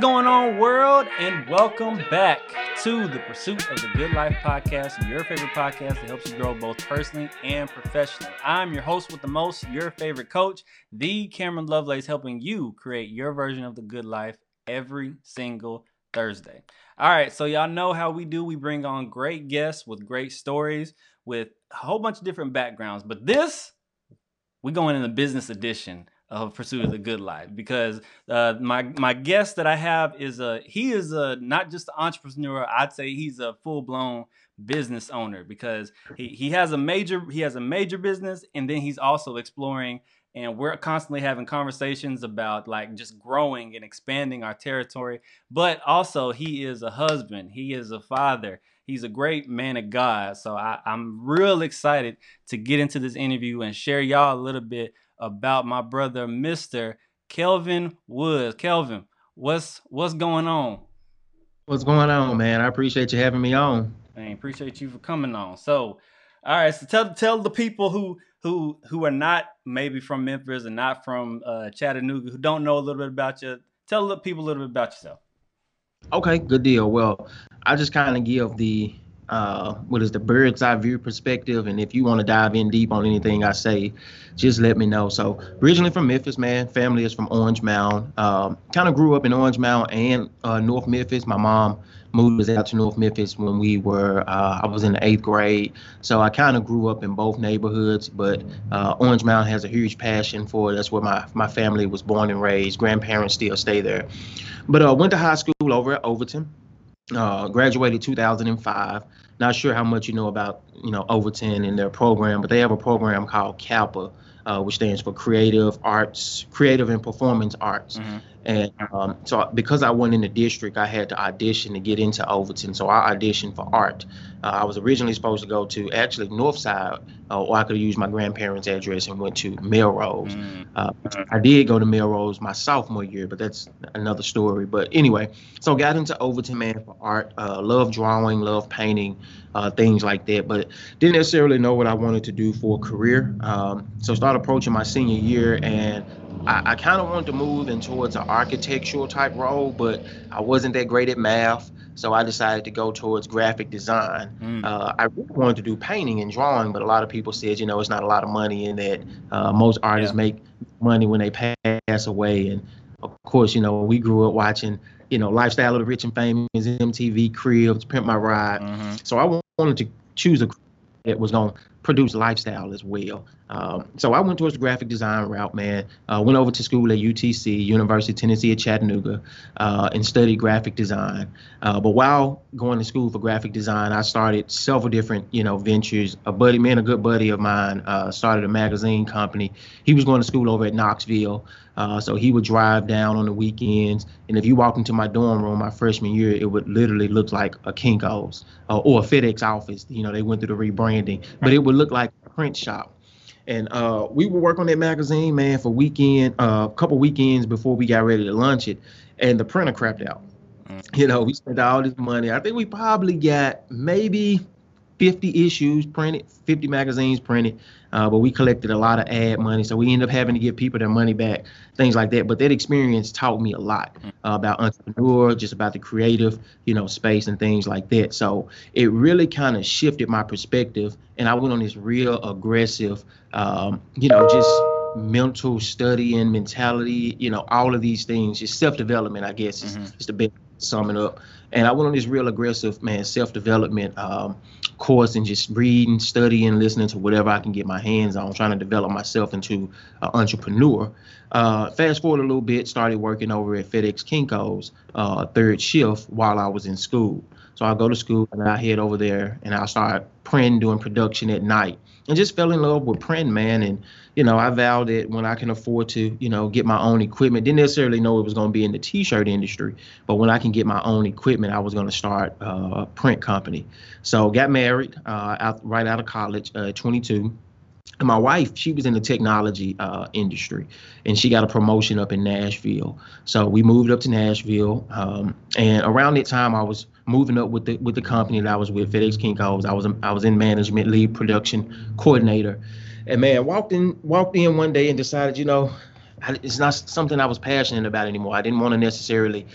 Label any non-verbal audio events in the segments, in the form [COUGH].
going on, world? And welcome back to the Pursuit of the Good Life podcast, your favorite podcast that helps you grow both personally and professionally. I'm your host with the most, your favorite coach, the Cameron Lovelace, helping you create your version of the good life every single Thursday. All right, so y'all know how we do. We bring on great guests with great stories, with a whole bunch of different backgrounds. But this, we're going in the business edition of Pursuit of the Good Life because uh, my my guest that I have is a he is a not just an entrepreneur. I'd say he's a full blown business owner because he he has a major he has a major business and then he's also exploring and we're constantly having conversations about like just growing and expanding our territory but also he is a husband he is a father he's a great man of god so I, i'm real excited to get into this interview and share y'all a little bit about my brother, Mr. Kelvin Woods. Kelvin, what's what's going on? What's going on, man? I appreciate you having me on. I appreciate you for coming on. So, all right, so tell tell the people who who who are not maybe from Memphis and not from uh, Chattanooga who don't know a little bit about you. Tell the people a little bit about yourself. Okay, good deal. Well, I just kind of give the uh, what is the bird's eye view perspective. And if you want to dive in deep on anything I say, just let me know. So originally from Memphis, man. Family is from Orange Mound. Um, kind of grew up in Orange Mound and uh, North Memphis. My mom moved us out to North Memphis when we were uh, I was in the eighth grade. So I kind of grew up in both neighborhoods. But uh, Orange Mound has a huge passion for it. That's where my my family was born and raised. Grandparents still stay there. But uh, went to high school over at Overton. Uh, graduated 2005. Not sure how much you know about you know Overton and their program, but they have a program called CAPA, uh, which stands for Creative Arts, Creative and Performance Arts. Mm-hmm. And um, so because I went in the district, I had to audition to get into Overton. So I auditioned for art. Uh, I was originally supposed to go to actually Northside, uh, or I could have used my grandparents' address and went to Melrose. Mm. Uh, I did go to Melrose my sophomore year, but that's another story. But anyway, so got into Overton, man, for art. Uh, love drawing, love painting, uh, things like that. But didn't necessarily know what I wanted to do for a career. Um, so started approaching my senior year and I, I kind of wanted to move in towards an architectural type role, but I wasn't that great at math. So I decided to go towards graphic design. Mm. Uh, I really wanted to do painting and drawing, but a lot of people said, you know, it's not a lot of money in that. Uh, most artists yeah. make money when they pass away. And of course, you know, we grew up watching, you know, Lifestyle of the Rich and Famous, MTV Cribs, Pimp My Ride. Mm-hmm. So I wanted to choose a that was going to produce lifestyle as well. Um, so I went towards the graphic design route, man. Uh, went over to school at UTC, University of Tennessee at Chattanooga, uh, and studied graphic design. Uh, but while going to school for graphic design, I started several different, you know, ventures. A buddy, man, a good buddy of mine, uh, started a magazine company. He was going to school over at Knoxville. Uh, so he would drive down on the weekends, and if you walked into my dorm room my freshman year, it would literally look like a Kinko's uh, or a FedEx office. You know, they went through the rebranding, but it would look like a print shop. And uh, we would work on that magazine, man, for weekend, a uh, couple weekends before we got ready to launch it, and the printer crapped out. Mm. You know, we spent all this money. I think we probably got maybe 50 issues printed, 50 magazines printed, uh, but we collected a lot of ad money, so we ended up having to give people their money back, things like that. But that experience taught me a lot uh, about entrepreneur, just about the creative, you know, space and things like that. So it really kind of shifted my perspective, and I went on this real aggressive, um, you know, just mental study and mentality, you know, all of these things, just self development, I guess, mm-hmm. is, is the best summing up. And I went on this real aggressive, man, self development um, course and just reading, studying, listening to whatever I can get my hands on, trying to develop myself into an entrepreneur. Uh, fast forward a little bit, started working over at FedEx Kinko's uh, third shift while I was in school. So I go to school and I head over there and I start printing, doing production at night, and just fell in love with print, man. And you know, I vowed that when I can afford to, you know, get my own equipment, didn't necessarily know it was going to be in the T-shirt industry, but when I can get my own equipment, I was going to start uh, a print company. So got married uh, out, right out of college, uh, 22. And my wife, she was in the technology uh, industry, and she got a promotion up in Nashville. So we moved up to Nashville, um, and around that time, I was moving up with the with the company that I was with, FedEx Kinko's. I was I was I was in management, lead production coordinator, and man, walked in walked in one day and decided, you know, it's not something I was passionate about anymore. I didn't want to necessarily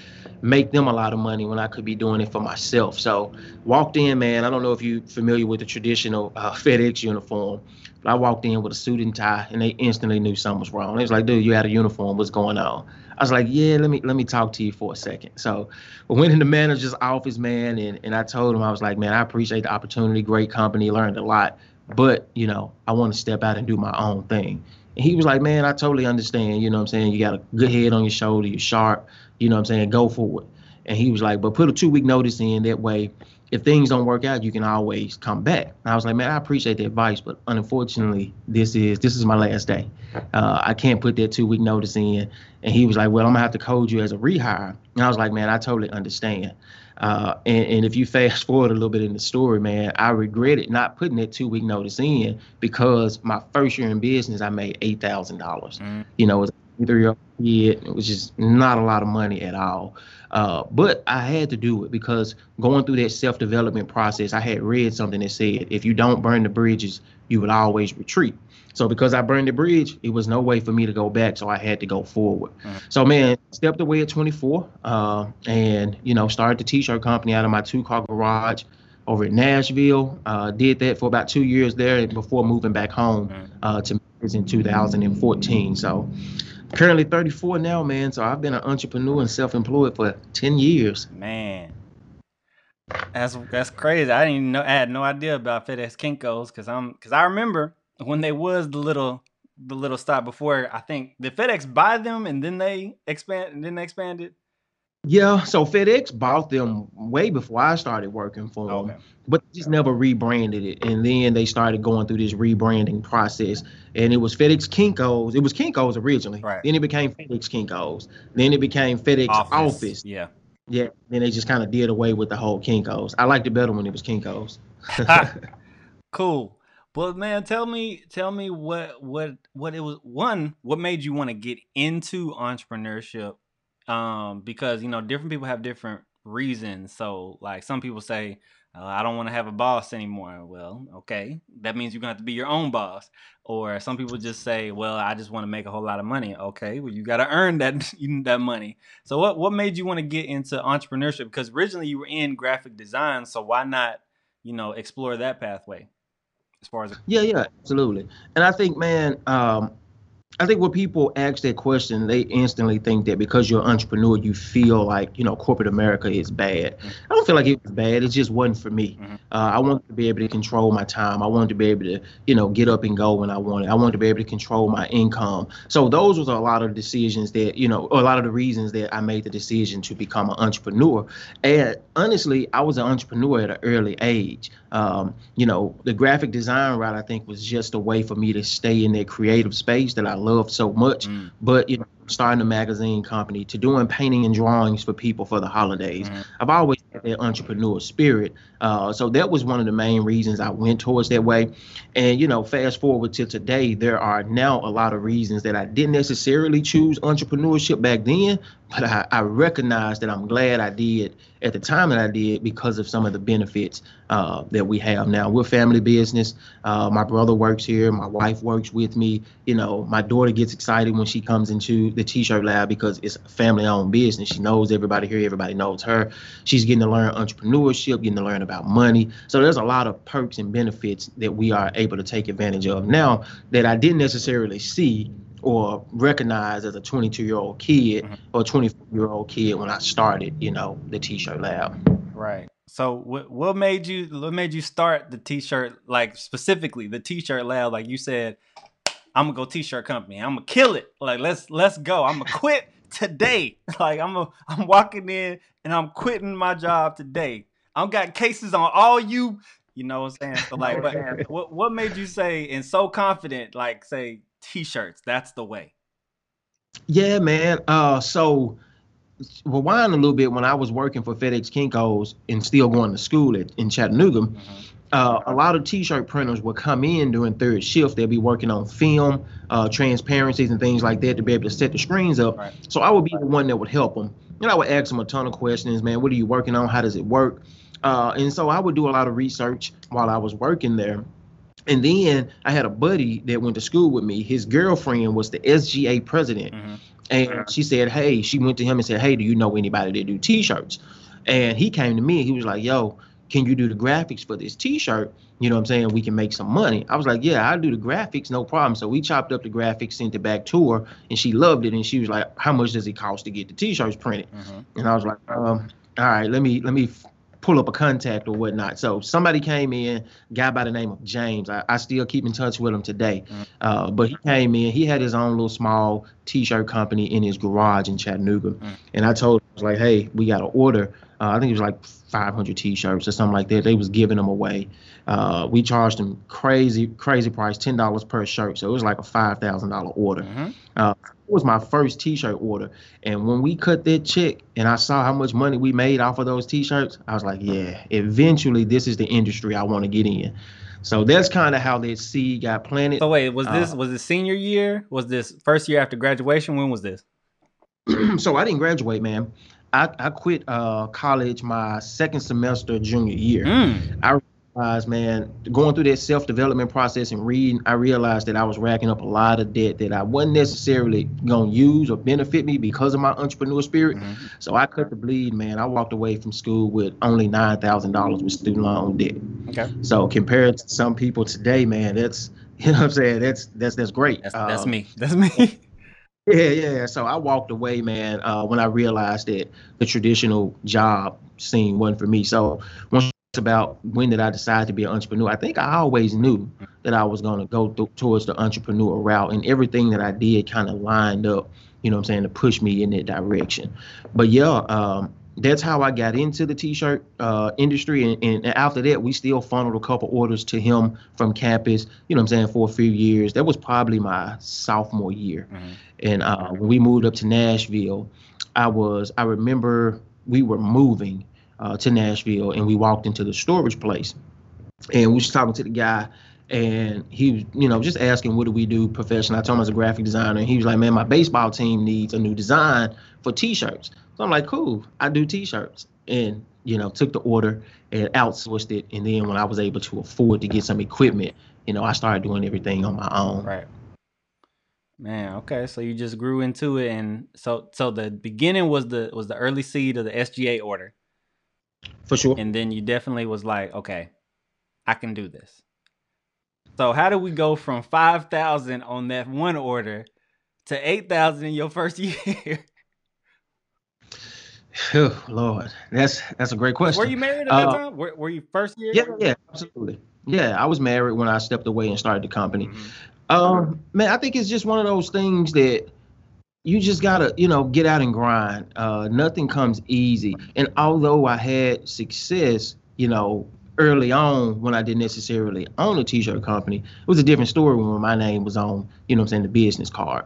make them a lot of money when I could be doing it for myself. So walked in, man. I don't know if you're familiar with the traditional uh, FedEx uniform, but I walked in with a suit and tie, and they instantly knew something was wrong. They was like, "Dude, you had a uniform. What's going on?" I was like, "Yeah, let me let me talk to you for a second. So I went in the manager's office, man, and and I told him I was like, "Man, I appreciate the opportunity. Great company, learned a lot, but you know, I want to step out and do my own thing." And he was like, man, I totally understand. You know what I'm saying? You got a good head on your shoulder. You're sharp. You know what I'm saying? Go for it. And he was like, but put a two week notice in. That way, if things don't work out, you can always come back. And I was like, man, I appreciate the advice, but unfortunately, this is this is my last day. Uh, I can't put that two week notice in. And he was like, well, I'm gonna have to code you as a rehire. And I was like, man, I totally understand. Uh, and, and, if you fast [LAUGHS] forward a little bit in the story, man, I regretted not putting that two week notice in because my first year in business, I made eight thousand dollars. Mm. You know, it was a three year old kid. Was just not a lot of money at all. Uh, but I had to do it because going through that self development process, I had read something that said if you don't burn the bridges, you would always retreat. So because I burned the bridge, it was no way for me to go back. So I had to go forward. Mm-hmm. So man, stepped away at 24, uh, and you know started the t-shirt company out of my two-car garage over in Nashville. Uh, did that for about two years there before moving back home mm-hmm. uh, to in 2014. So currently 34 now, man. So I've been an entrepreneur and self-employed for 10 years. Man. That's that's crazy. I didn't even know. I had no idea about FedEx Kinkos because I'm because I remember when they was the little the little stop before I think did FedEx buy them and then they expand and then they expanded. Yeah, so FedEx bought them way before I started working for them, okay. but just never rebranded it. And then they started going through this rebranding process, and it was FedEx Kinkos. It was Kinkos originally. Right. Then it became FedEx Kinkos. Then it became FedEx Office. Office. Yeah. Yeah. Then they just kind of did away with the whole Kinkos. I liked it better when it was Kinkos. [LAUGHS] [LAUGHS] cool. But man, tell me, tell me what what what it was. One, what made you want to get into entrepreneurship? Um, because you know, different people have different reasons. So, like some people say, uh, I don't want to have a boss anymore. Well, okay, that means you're gonna have to be your own boss. Or some people just say, well, I just want to make a whole lot of money. Okay, well, you got to earn that [LAUGHS] that money. So, what what made you want to get into entrepreneurship? Because originally you were in graphic design, so why not, you know, explore that pathway? as far as yeah yeah absolutely and i think man um I think when people ask that question, they instantly think that because you're an entrepreneur, you feel like you know corporate America is bad. Mm-hmm. I don't feel like it was bad. It just wasn't for me. Mm-hmm. Uh, I wanted to be able to control my time. I wanted to be able to you know get up and go when I wanted. I wanted to be able to control my income. So those was a lot of decisions that you know, a lot of the reasons that I made the decision to become an entrepreneur. And honestly, I was an entrepreneur at an early age. Um, you know, the graphic design route I think was just a way for me to stay in that creative space that I love so much. Mm. But you know, starting a magazine company to doing painting and drawings for people for the holidays. Mm-hmm. I've always had that entrepreneur spirit. Uh, so that was one of the main reasons I went towards that way. And, you know, fast forward to today, there are now a lot of reasons that I didn't necessarily choose entrepreneurship back then, but I, I recognize that I'm glad I did at the time that I did because of some of the benefits uh, that we have now. We're family business. Uh, my brother works here. My wife works with me. You know, my daughter gets excited when she comes into the T-shirt lab because it's a family-owned business. She knows everybody here. Everybody knows her. She's getting to learn entrepreneurship, getting to learn about money. So there's a lot of perks and benefits that we are able to take advantage of now that I didn't necessarily see or recognize as a 22 year old kid mm-hmm. or 24 year old kid when I started, you know, the T-shirt lab. Right. So what what made you what made you start the T-shirt like specifically the T-shirt lab? Like you said, I'm gonna go t-shirt company. I'm gonna kill it. Like let's let's go. I'm gonna quit today. [LAUGHS] Like I'm a, I'm walking in and I'm quitting my job today. I've got cases on all you. You know what I'm saying? So like, [LAUGHS] but what what made you say and so confident? Like say t-shirts. That's the way. Yeah, man. Uh, so rewind a little bit when I was working for FedEx Kinkos and still going to school at, in Chattanooga. Mm-hmm uh, a lot of t-shirt printers would come in during third shift. They'll be working on film, uh, transparencies, and things like that to be able to set the screens up. Right. So I would be the one that would help them. And I would ask them a ton of questions, man. What are you working on? How does it work? Uh, and so I would do a lot of research while I was working there. And then I had a buddy that went to school with me. His girlfriend was the SGA president. Mm-hmm. And she said, Hey, she went to him and said, Hey, do you know anybody that do t-shirts? And he came to me and he was like, Yo, can you do the graphics for this t-shirt? You know what I'm saying? We can make some money. I was like, Yeah, I'll do the graphics, no problem. So we chopped up the graphics, sent it back to her, and she loved it. And she was like, How much does it cost to get the t-shirts printed? Mm-hmm. And I was like, um, all right, let me let me pull up a contact or whatnot. So somebody came in, guy by the name of James. I, I still keep in touch with him today. Mm-hmm. Uh, but he came in, he had his own little small t-shirt company in his garage in Chattanooga. Mm-hmm. And I told him, I was like, hey, we got an order. Uh, I think it was like 500 t-shirts or something like that. They was giving them away. Uh, we charged them crazy, crazy price, $10 per shirt. So it was like a $5,000 order. Mm-hmm. Uh, it was my first t-shirt order. And when we cut that check and I saw how much money we made off of those t-shirts, I was like, yeah, eventually this is the industry I want to get in. So that's kind of how that seed got planted. So wait, was this uh, was it senior year? Was this first year after graduation? When was this? [CLEARS THROAT] so I didn't graduate, man. I, I quit uh, college my second semester junior year. Mm. I realized, man, going through that self development process and reading, I realized that I was racking up a lot of debt that I wasn't necessarily gonna use or benefit me because of my entrepreneur spirit. Mm-hmm. So I cut the bleed, man. I walked away from school with only nine thousand dollars with student loan debt. Okay. So compared to some people today, man, that's [LAUGHS] you know what I'm saying. That's that's that's great. That's, that's um, me. That's me. [LAUGHS] Yeah, yeah. So I walked away, man, uh, when I realized that the traditional job scene wasn't for me. So once about when did I decide to be an entrepreneur, I think I always knew that I was going to go th- towards the entrepreneur route, and everything that I did kind of lined up, you know what I'm saying, to push me in that direction. But yeah, um, that's how I got into the t-shirt uh, industry. And, and, after that, we still funneled a couple orders to him from campus, you know what I'm saying, for a few years. That was probably my sophomore year. Mm-hmm. And uh, when we moved up to Nashville, I was, I remember we were moving uh, to Nashville and we walked into the storage place and we was talking to the guy and he was, you know, just asking what do we do professionally. I told him I was a graphic designer and he was like, man, my baseball team needs a new design for t-shirts. So I'm like, cool, I do t-shirts. And, you know, took the order and outsourced it. And then when I was able to afford to get some equipment, you know, I started doing everything on my own. Right. Man, okay. So you just grew into it and so so the beginning was the was the early seed of the SGA order. For sure. And then you definitely was like, okay, I can do this. So how do we go from five thousand on that one order to eight thousand in your first [LAUGHS] year? Oh, Lord, that's that's a great question. Were you married at that uh, time? Were, were, you first year? Yeah, yeah, absolutely. Yeah, I was married when I stepped away and started the company. Mm-hmm. Um, man, I think it's just one of those things that you just gotta, you know, get out and grind. Uh, nothing comes easy. And although I had success, you know, early on when I didn't necessarily own a t-shirt company, it was a different story when my name was on, you know, I'm saying the business card.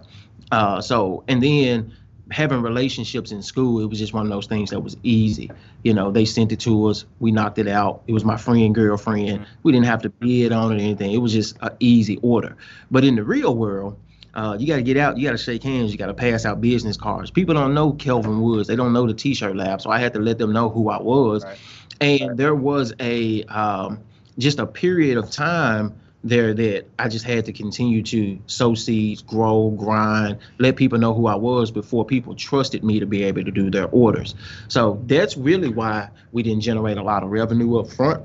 Uh, so and then having relationships in school, it was just one of those things that was easy. You know, they sent it to us, we knocked it out. It was my friend, girlfriend. We didn't have to bid on it or anything. It was just an easy order. But in the real world, uh, you got to get out. You got to shake hands. You got to pass out business cards. People don't know Kelvin Woods. They don't know the T-shirt lab. So I had to let them know who I was. Right. And there was a um, just a period of time there that I just had to continue to sow seeds, grow, grind, let people know who I was before people trusted me to be able to do their orders. So that's really why we didn't generate a lot of revenue up front.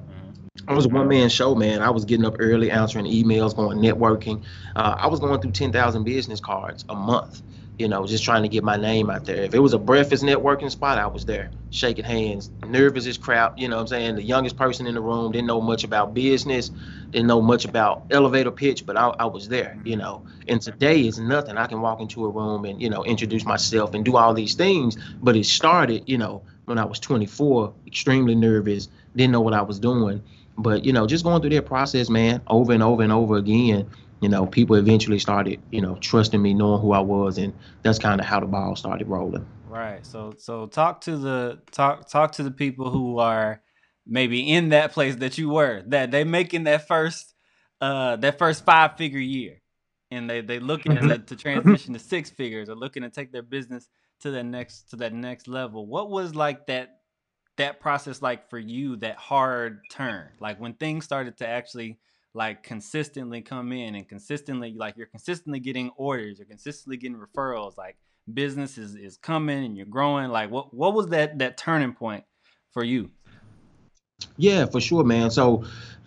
I was a one man show, man. I was getting up early, answering emails, going networking. Uh, I was going through 10,000 business cards a month you know, just trying to get my name out there. If it was a breakfast networking spot, I was there, shaking hands, nervous as crap, you know what I'm saying? The youngest person in the room, didn't know much about business, didn't know much about elevator pitch, but I, I was there, you know. And today is nothing. I can walk into a room and, you know, introduce myself and do all these things. But it started, you know, when I was 24, extremely nervous, didn't know what I was doing. But, you know, just going through that process, man, over and over and over again you know, people eventually started, you know, trusting me, knowing who I was, and that's kind of how the ball started rolling. Right. So, so talk to the talk talk to the people who are maybe in that place that you were, that they making that first uh that first five figure year, and they they looking mm-hmm. to, to transition to six figures or looking to take their business to that next to that next level. What was like that that process like for you? That hard turn, like when things started to actually like consistently come in and consistently like you're consistently getting orders, you're consistently getting referrals, like business is, is coming and you're growing. Like what what was that that turning point for you? Yeah, for sure, man. So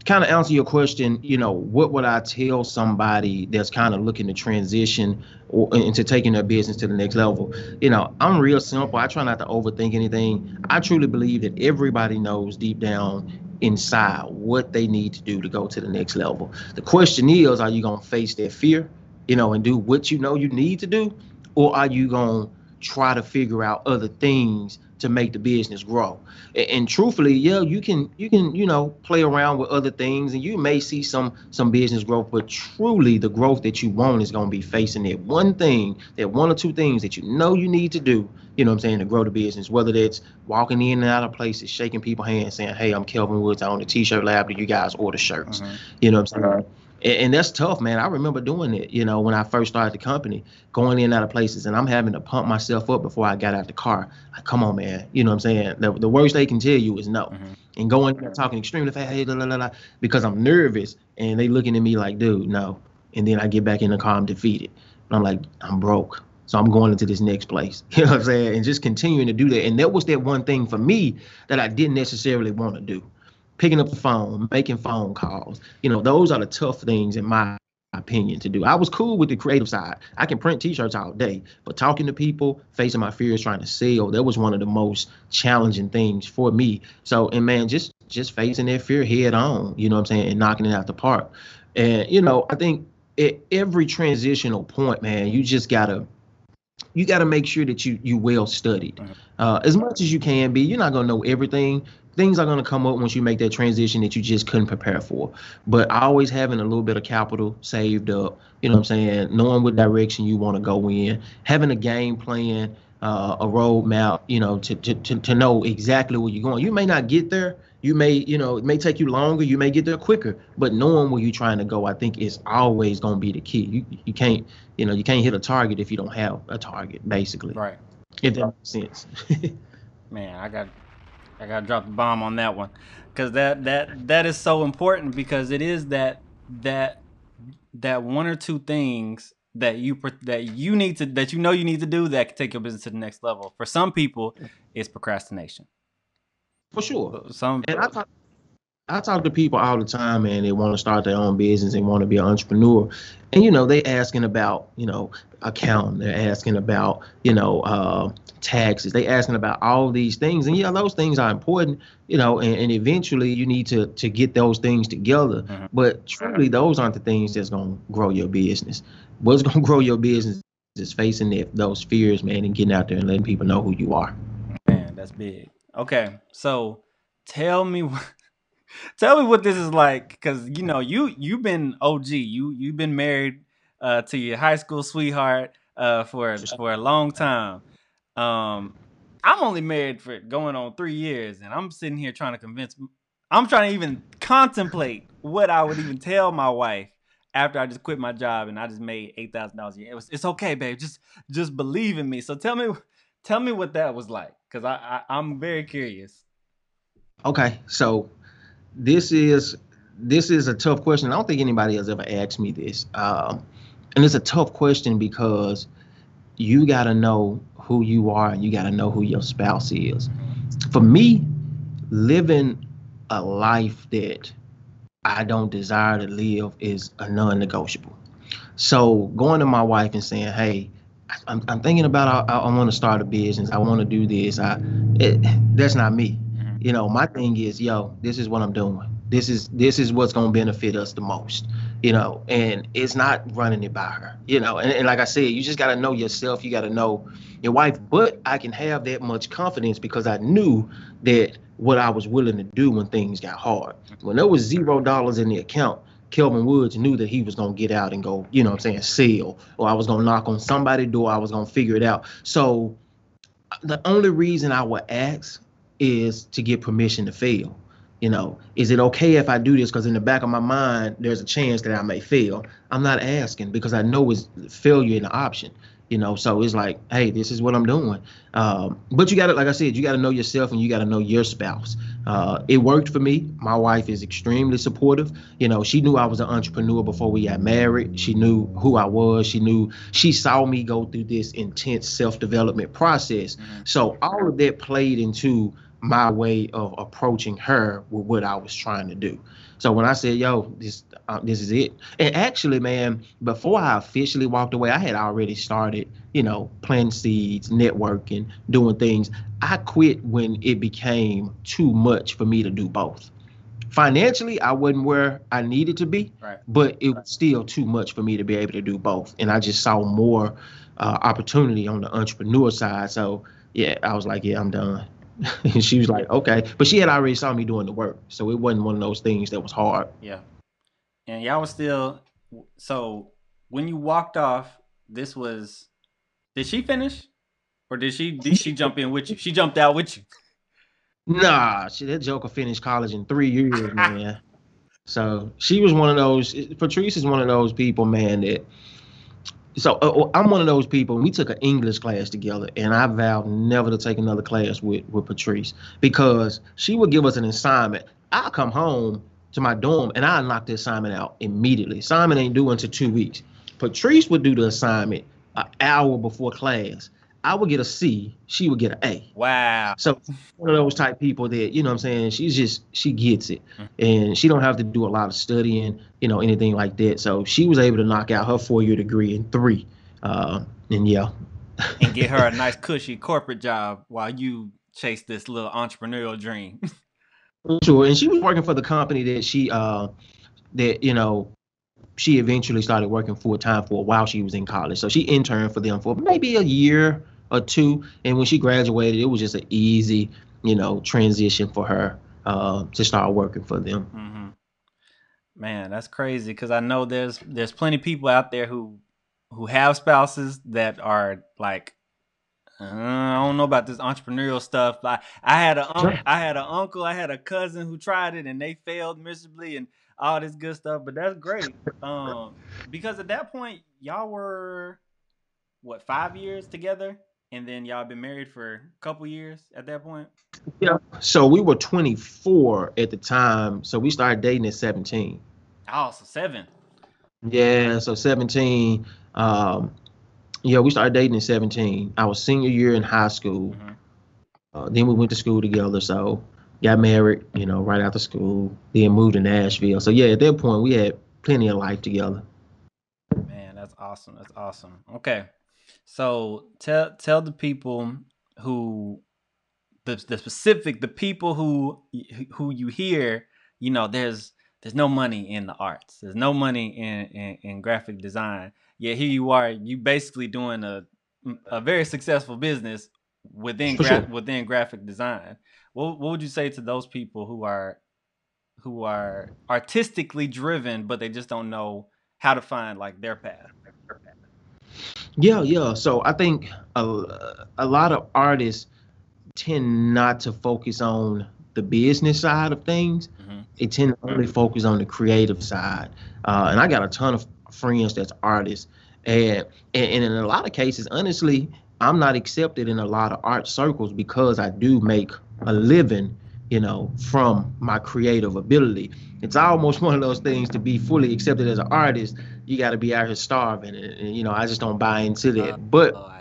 kind of answer your question, you know, what would I tell somebody that's kind of looking to transition or into taking their business to the next level? You know, I'm real simple. I try not to overthink anything. I truly believe that everybody knows deep down inside what they need to do to go to the next level. The question is, are you going to face that fear, you know, and do what you know you need to do? Or are you going to try to figure out other things to make the business grow. And, and, truthfully, yeah, you can you can you know play around with other things, and you may see some some business growth. But truly, the growth that you want is going to be facing that one thing, that one or two things that you know you need to do. You know what I'm saying to grow the business. Whether that's walking in and out of places, shaking people's hands, saying, "Hey, I'm Kelvin Woods. I own the T-shirt lab. Do you guys order shirts?" Mm-hmm. You know what I'm saying and, and, that's tough, man. I remember doing it, you know, when I first started the company, going in and out of places, and I'm having to pump myself up before I got out the car. Like, come on, man. You know what I'm saying? The, the worst they can tell you is no. Mm-hmm. And going and talking extremely fast, hey, la, la, la, because I'm nervous, and they looking at me like, dude, no. And then I get back in the car, I'm defeated. And I'm like, I'm broke. So I'm going into this next place. [LAUGHS] You know what I'm saying? And just continuing to do that. And that was that one thing for me that I didn't necessarily want to do picking up the phone, making phone calls. You know, those are the tough things in my opinion to do. I was cool with the creative side. I can print t-shirts all day, but talking to people, facing my fears, trying to sell, that was one of the most challenging things for me. So, and man, just just facing that fear head on, you know what I'm saying, and knocking it out the park. And you know, I think at every transitional point, man, you just gotta you got to make sure that you you well studied uh, as much as you can be. You're not gonna know everything, things are going to come up once you make that transition that you just couldn't prepare for. But always having a little bit of capital saved up, you know what I'm saying, knowing what direction you want to go in, having a game plan, uh, a roadmap, you know, to, to, to, to know exactly where you're going. You may not get there. You may, you know, it may take you longer. You may get there quicker, but knowing where you're trying to go, I think is always going to be the key. You, you can't, you know, you can't hit a target if you don't have a target, basically. Right. If that makes sense. [LAUGHS] Man, I got I gotta drop the bomb on that one, because that that that is so important because it is that that that one or two things that you that you need to that you know you need to do that can take your business to the next level. For some people, it's procrastination. For sure. Some and I talk, I talk to people all the time, and they want to start their own business and want to be an entrepreneur, and you know they asking about you know accounting, they're asking about you know uh, taxes. They asking about all these things, and yeah, those things are important, you know, and, and eventually you need to to get those things together. Mm-hmm. But truly, those aren't the things that's gonna grow your business. What's gonna [LAUGHS] grow your business is facing that, those fears, man, and getting out there and letting people know who you are. Man, that's big. Okay, so tell me. [LAUGHS] tell me what this is like, because you know you you've been OG. You you've been married uh, to your high school sweetheart uh, for for a long time. Um, I'm only married for going on three years, and I'm sitting here trying to convince. I'm trying to even contemplate what I would even tell my wife after I just quit my job and I just made eight thousand dollars a year. It was, it's okay, babe. Just just believe in me. So tell me, tell me what that was like, because I, I I'm very curious. Okay, so this is this is a tough question. I don't think anybody has ever asked me this, um, and it's a tough question because you got to know who you are and you got to know who your spouse is. For me, living a life that I don't desire to live is a non-negotiable. So going to my wife and saying, "Hey, I'm, I'm thinking about I, I want to start a business. I want to do this. I it, that's not me. Mm-hmm. You know, my thing is, yo, this is what I'm doing. This is this is what's gonna benefit us the most you know, and it's not running it by her, you know. And, and like I said, you just got to know yourself. You got to know your wife. But I can have that much confidence because I knew that what I was willing to do when things got hard. When there was zero dollars in the account, Kelvin Woods knew that he was gonna get out and go, you know, I'm saying, sell, or I was gonna knock on somebody's door. I was gonna figure it out. So uh, the only reason I would ask is to get permission to fail you know, is it okay if I do this? Because in the back of my mind, there's a chance that I may fail. I'm not asking because I know it's failure in the option. you know. So it's like, hey, this is what I'm doing. Um, but you got to, like I said, you got to know yourself and you got to know your spouse. Uh, it worked for me. My wife is extremely supportive. You know, she knew I was an entrepreneur before we got married. She knew who I was. She knew she saw me go through this intense self development process. Mm-hmm. So all of that played into my way of approaching her with what I was trying to do. So when I said, "Yo, this uh, this is it," and actually, man, before I officially walked away, I had already started, you know, planting seeds, networking, doing things. I quit when it became too much for me to do both. Financially, I wasn't where I needed to be, right. but it was still too much for me to be able to do both, and I just saw more uh, opportunity on the entrepreneur side. So yeah, I was like, "Yeah, I'm done." [LAUGHS] and she was like, okay. But she had already saw me doing the work. So it wasn't one of those things that was hard. Yeah. And y'all was still so when you walked off, this was did she finish? Or did she did she jump in with you? She jumped out with you. Nah, she that joker finished college in three years, man. so she was one of those Patrice is one of those people, man, that so uh, uh, I'm one of those people. We took an English class together, and I vowed never to take another class with with Patrice because she would give us an assignment. I'll come home to my dorm and I knock the assignment out immediately. Assignment ain't due until two weeks. Patrice would do the assignment an hour before class. I would get a C, she would get an A. Wow. So one of those type people that, you know what I'm saying, she's just she gets it. Mm-hmm. And she don't have to do a lot of studying, you know, anything like that. So she was able to knock out her four year degree in three. Uh, and yeah. [LAUGHS] and get her a [LAUGHS] nice cushy corporate job while you chase this little entrepreneurial dream. [LAUGHS] sure. And she was working for the company that she uh that, you know, she eventually started working full time for a while she was in college. So she interned for them for maybe a year or two. And when she graduated, it was just an easy, you know, transition for her uh, to start working for them. Mm-hmm. Man, that's crazy because I know there's there's plenty of people out there who who have spouses that are like uh, I don't know about this entrepreneurial stuff. I I had a un- I had an uncle, I had a cousin who tried it and they failed miserably, and all this good stuff. But that's great, [LAUGHS] um, because at that point y'all were what five years together, and then y'all been married for a couple years at that point. Yeah. So we were 24 at the time. So we started dating at 17. Oh, so seven. Yeah. So 17. Um, yeah, we started dating at 17. I was senior year in high school. Mm-hmm. Uh, then we went to school together. So got married, you know, right after school, then moved to Nashville. So yeah, at that point we had plenty of life together. Man, that's awesome. That's awesome. Okay. So tell tell the people who the the specific the people who who you hear, you know, there's there's no money in the arts. There's no money in in, in graphic design. Yet here you are, you basically doing a a very successful business within gra- sure. within graphic design. What what would you say to those people who are who are artistically driven, but they just don't know how to find like their path? Yeah, yeah. So I think a, a lot of artists tend not to focus on the business side of things. Mm-hmm. They tend to only focus on the creative side. Uh, and I got a ton of friends that's artists, and, and and in a lot of cases, honestly, I'm not accepted in a lot of art circles because I do make a living, you know, from my creative ability. It's almost [LAUGHS] one of those things to be fully accepted as an artist. You got to be out here starving, and, and, you know, I just don't buy into that. Uh, but oh.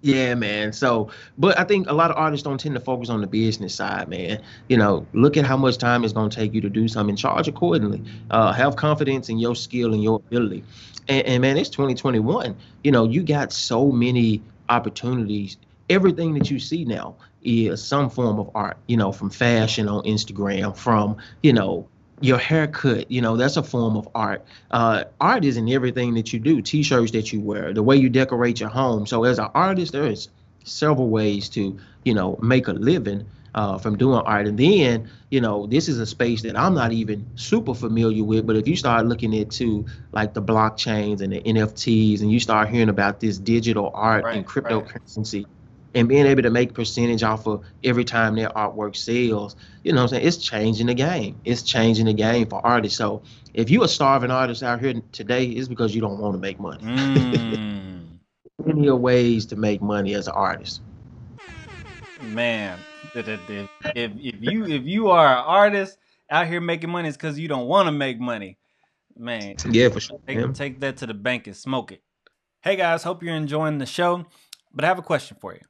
Yeah, man. So, but I think a lot of artists don't tend to focus on the business side, man. You know, look at how much time it's going to take you to do something. Charge accordingly. Uh, have confidence in your skill and your ability. And, and man, it's 2021. You know, you got so many opportunities everything that you see now is some form of art, you know, from fashion on Instagram, from, you know, your haircut, you know, that's a form of art. Uh, art is in everything that you do, t-shirts that you wear, the way you decorate your home. So as an artist, there is several ways to, you know, make a living uh, from doing art. And then, you know, this is a space that I'm not even super familiar with. But if you start looking into like the blockchains and the NFTs, and you start hearing about this digital art right, and cryptocurrency, right and being able to make percentage off of every time their artwork sells, you know what I'm saying? It's changing the game. It's changing the game for artists. So if you're a starving artist out here today, it's because you don't want to make money. mm. [LAUGHS] plenty of ways to make money as an artist. Man, if, if, you if you are an artist out here making money, it's because you don't want to make money. Man, yeah, for sure. Take, take that to the bank and smoke it. Hey guys, hope you're enjoying the show. But I have a question for you.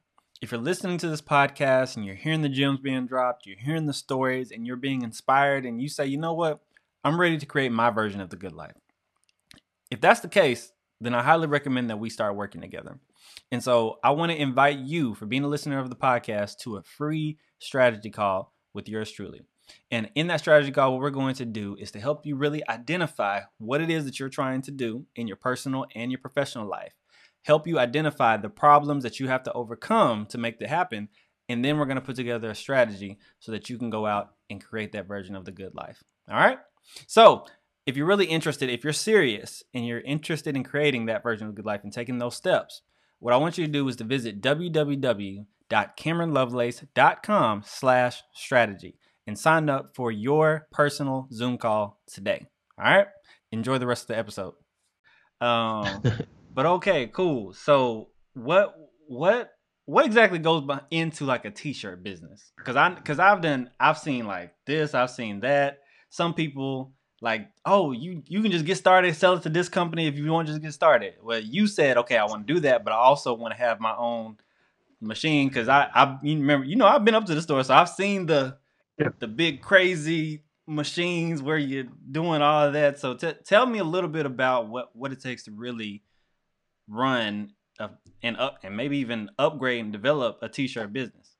If you're listening to this podcast and you're hearing the gems being dropped, you're hearing the stories, and you're being inspired, and you say, you know what, I'm ready to create my version of the good life. If that's the case, then I highly recommend that we start working together. And so I want to invite you, for being a listener of the podcast, to a free strategy call with yours truly. And in that strategy call, what we're going to do is to help you really identify what it is that you're trying to do in your personal and your professional life. Help you identify the problems that you have to overcome to make that happen. And then we're going to put together a strategy so that you can go out and create that version of the good life. All right. So if you're really interested, if you're serious and you're interested in creating that version of good life and taking those steps, what I want you to do is to visit www.cameronlovelace.com slash strategy and sign up for your personal Zoom call today. All right. Enjoy the rest of the episode. Um, [LAUGHS] but okay, cool. So what what what exactly goes into like a t-shirt business? Because I because I've done I've seen like this, I've seen that. Some people like, oh, you you can just get started, sell it to this company if you want to just get started. Well, you said, okay, I want to do that, but I also want to have my own machine because I I you remember you know I've been up to the store, so I've seen the yeah. the big crazy machines where you're doing all of that. So t- tell me a little bit about what what it takes to really run a, and up and maybe even upgrade and develop a t-shirt business.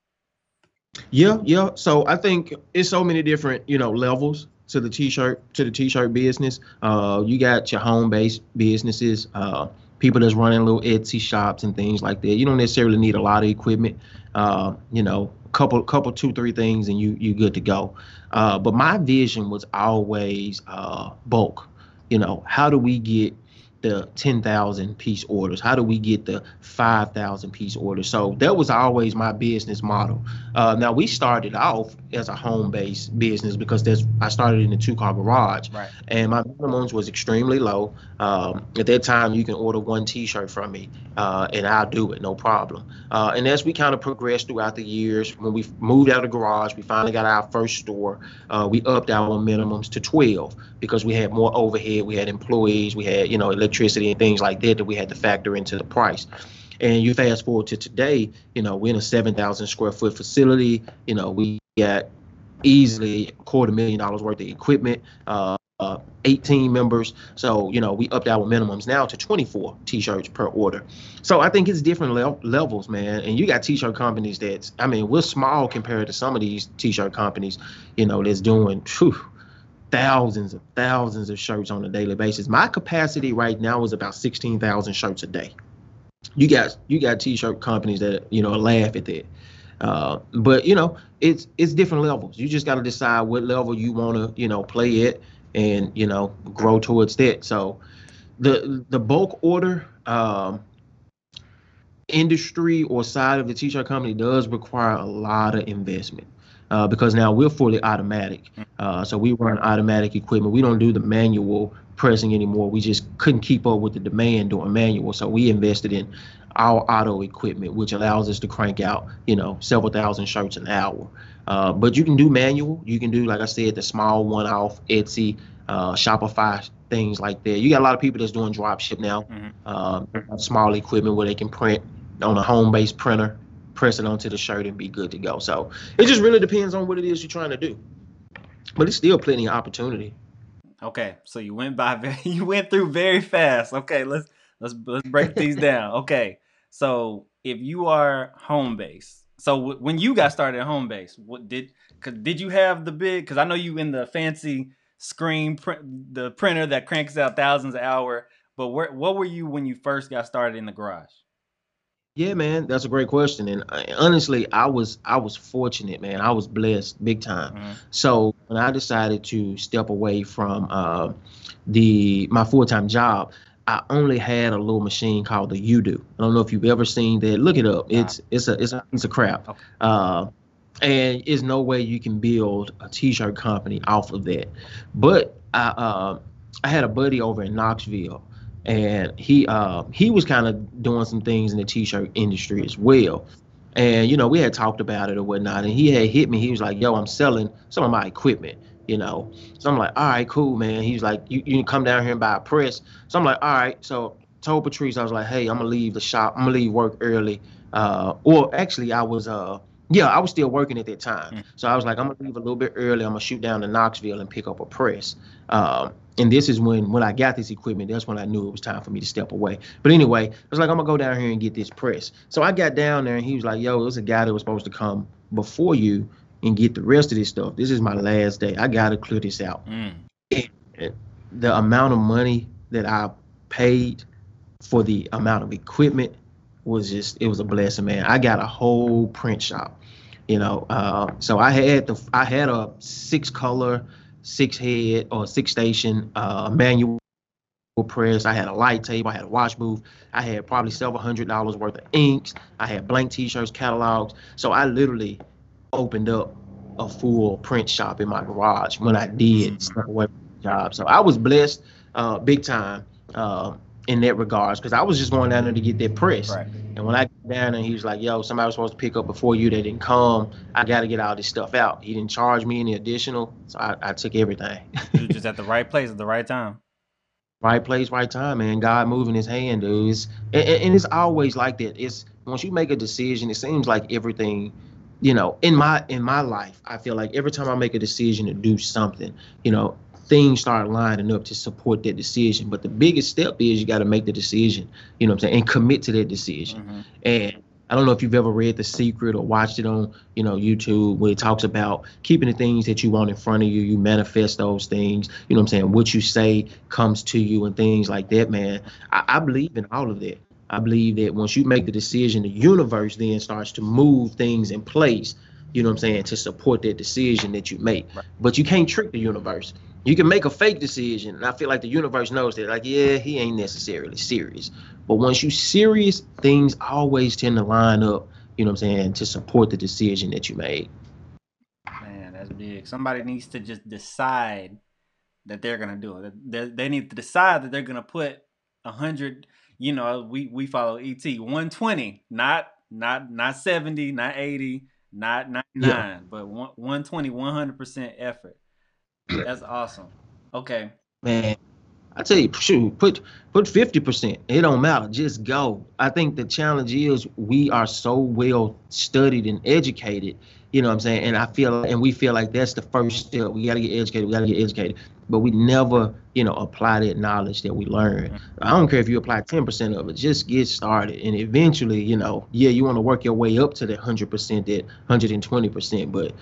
Yeah, yeah. So I think it's so many different you know levels to the t-shirt to the t-shirt business. Uh, you got your home-based businesses. Uh, people that's running little Etsy shops and things like that. You don't necessarily need a lot of equipment. Uh, you know, couple couple two three things and you you good to go uh, but my vision was always uh, bulk you know how do we get the 10,000 piece orders? How do we get the 5,000 piece orders? So that was always my business model. Uh, now we started off as a home-based business because there's I started in a two-car garage, right. and my minimums was extremely low. Um, at that time, you can order one T-shirt from me, uh, and I'll do it, no problem. Uh, and as we kind of progressed throughout the years, when we moved out of the garage, we finally got our first store. Uh, we upped our minimums to 12 because we had more overhead, we had employees, we had you know electricity and things like that that we had to factor into the price. And you fast forward to today, you know, we're in a 7,000 square foot facility. You know, we got easily a quarter million dollars worth of equipment. Uh, uh, 18 members. So, you know, we upped our minimums now to 24 t-shirts per order. So I think it's different le- levels, man. And you got t-shirt companies that's, I mean, we're small compared to some of these t-shirt companies, you know, that's doing thousands and thousands of shirts on a daily basis. My capacity right now is about 16,000 shirts a day. You got you got t-shirt companies that you know laugh at that. Uh, but you know it's it's different levels. You just got to decide what level you want to you know play at and you know grow towards that. So the the bulk order um, industry or side of the t-shirt company does require a lot of investment uh, because now we're fully automatic. Mm. Uh, so we run automatic equipment. We don't do the manual pressing anymore. We just couldn't keep up with the demand doing manual. So we invested in our auto equipment, which allows us to crank out, you know, several thousand shirts an hour. Uh, but you can do manual. You can do, like I said, the small one-off Etsy, uh, Shopify things like that. You got a lot of people that's doing drop ship now, mm-hmm. uh, small equipment where they can print on a home-based printer press it onto the shirt and be good to go. So it just really depends on what it is you're trying to do. But it's still plenty of opportunity. Okay, so you went by [LAUGHS] very, you went through very fast. Okay, let's let's let's break these [LAUGHS] down. Okay, so if you are home base, so w- when you got started at home base, what did cause did you have the big? Because I know you in the fancy screen print, the printer that cranks out thousands an hour. But where, what were you when you first got started in the garage? Yeah, man, that's a great question. And uh, honestly, I was I was fortunate, man. I was blessed big time. Mm-hmm. So when I decided to step away from uh, the my full time job, I only had a little machine called the Yudu. I don't know if you've ever seen that. Look it up. It's it's a it's a piece of crap. Okay. Uh, and there's no way you can build a t-shirt company off of that. But I uh, I had a buddy over in Knoxville and he uh, he was kind of doing some things in the t-shirt industry as well. And you know, we had talked about it or whatnot, and he had hit me. He was like, "Yo, I'm selling some of my equipment." You know, so I'm like, "All right, cool, man." He's like, "You you can come down here and buy a press." So I'm like, "All right." So told Patrice, I was like, "Hey, I'm gonna leave the shop. I'm gonna leave work early." Uh, or actually, I was uh yeah, I was still working at that time. Mm. So I was like, I'm gonna leave a little bit early. I'm gonna shoot down to Knoxville and pick up a press. Um, and this is when when I got this equipment, that's when I knew it was time for me to step away. But anyway, I was like, I'm gonna go down here and get this press. So I got down there and he was like, Yo, it was a guy that was supposed to come before you and get the rest of this stuff. This is my last day. I gotta clear this out. Mm. The amount of money that I paid for the amount of equipment was just it was a blessing, man. I got a whole print shop you know. Uh, so I had the I had a six color, six head or six station uh, manual press. I had a light table. I had a wash booth. I had probably several hundred dollars worth of inks. I had blank T-shirts, catalogs. So I literally opened up a full print shop in my garage when I did step away from the job. So I was blessed, uh, big time. Uh, in that regards because I was just going down there to get that press. Right. And when I got down and he was like, "Yo, somebody was supposed to pick up before you. They didn't come. I got to get all this stuff out." He didn't charge me any additional, so I, I took everything. you just at the right place at the right time. [LAUGHS] Right place, right time, man. God moving His hand, dude. It's, and, and it's always like that. It's once you make a decision, it seems like everything you know in my in my life i feel like every time i make a decision to do something you know things start lining up to support that decision. But the biggest step is you got to make the decision, you know what I'm saying, and commit to that decision. Mm-hmm. And I don't know if you've ever read The Secret or watched it on, you know, YouTube where it talks about keeping the things that you want in front of you. You manifest those things. You know what I'm saying? What you say comes to you and things like that, man. I, I believe in all of that. I believe that once you make the decision, the universe then starts to move things in place, you know what I'm saying, to support that decision that you make. But you can't trick the universe you can make a fake decision and i feel like the universe knows that like yeah he ain't necessarily serious. But once you serious things always tend to line up you know what i'm saying to support the decision that you made. Man that's big. Somebody needs to just decide that they're gonna do it. They, they need to decide that they're gonna put a hundred you know we we follow et 120 not not not 70 not 80 not 99 yeah. but 120 100% effort that's awesome. Okay. Man, I tell you, shoot, put put fifty percent. It don't matter. Just go. I think the challenge is we are so well studied and educated. You know what I'm saying? And I feel and we feel like that's the first step. We gotta get educated. We gotta get educated. But we never, you know, apply that knowledge that we learn. Mm-hmm. I don't care if you apply 10% of it, just get started. And eventually, you know, yeah, you want to work your way up to that 100%, that 120%. But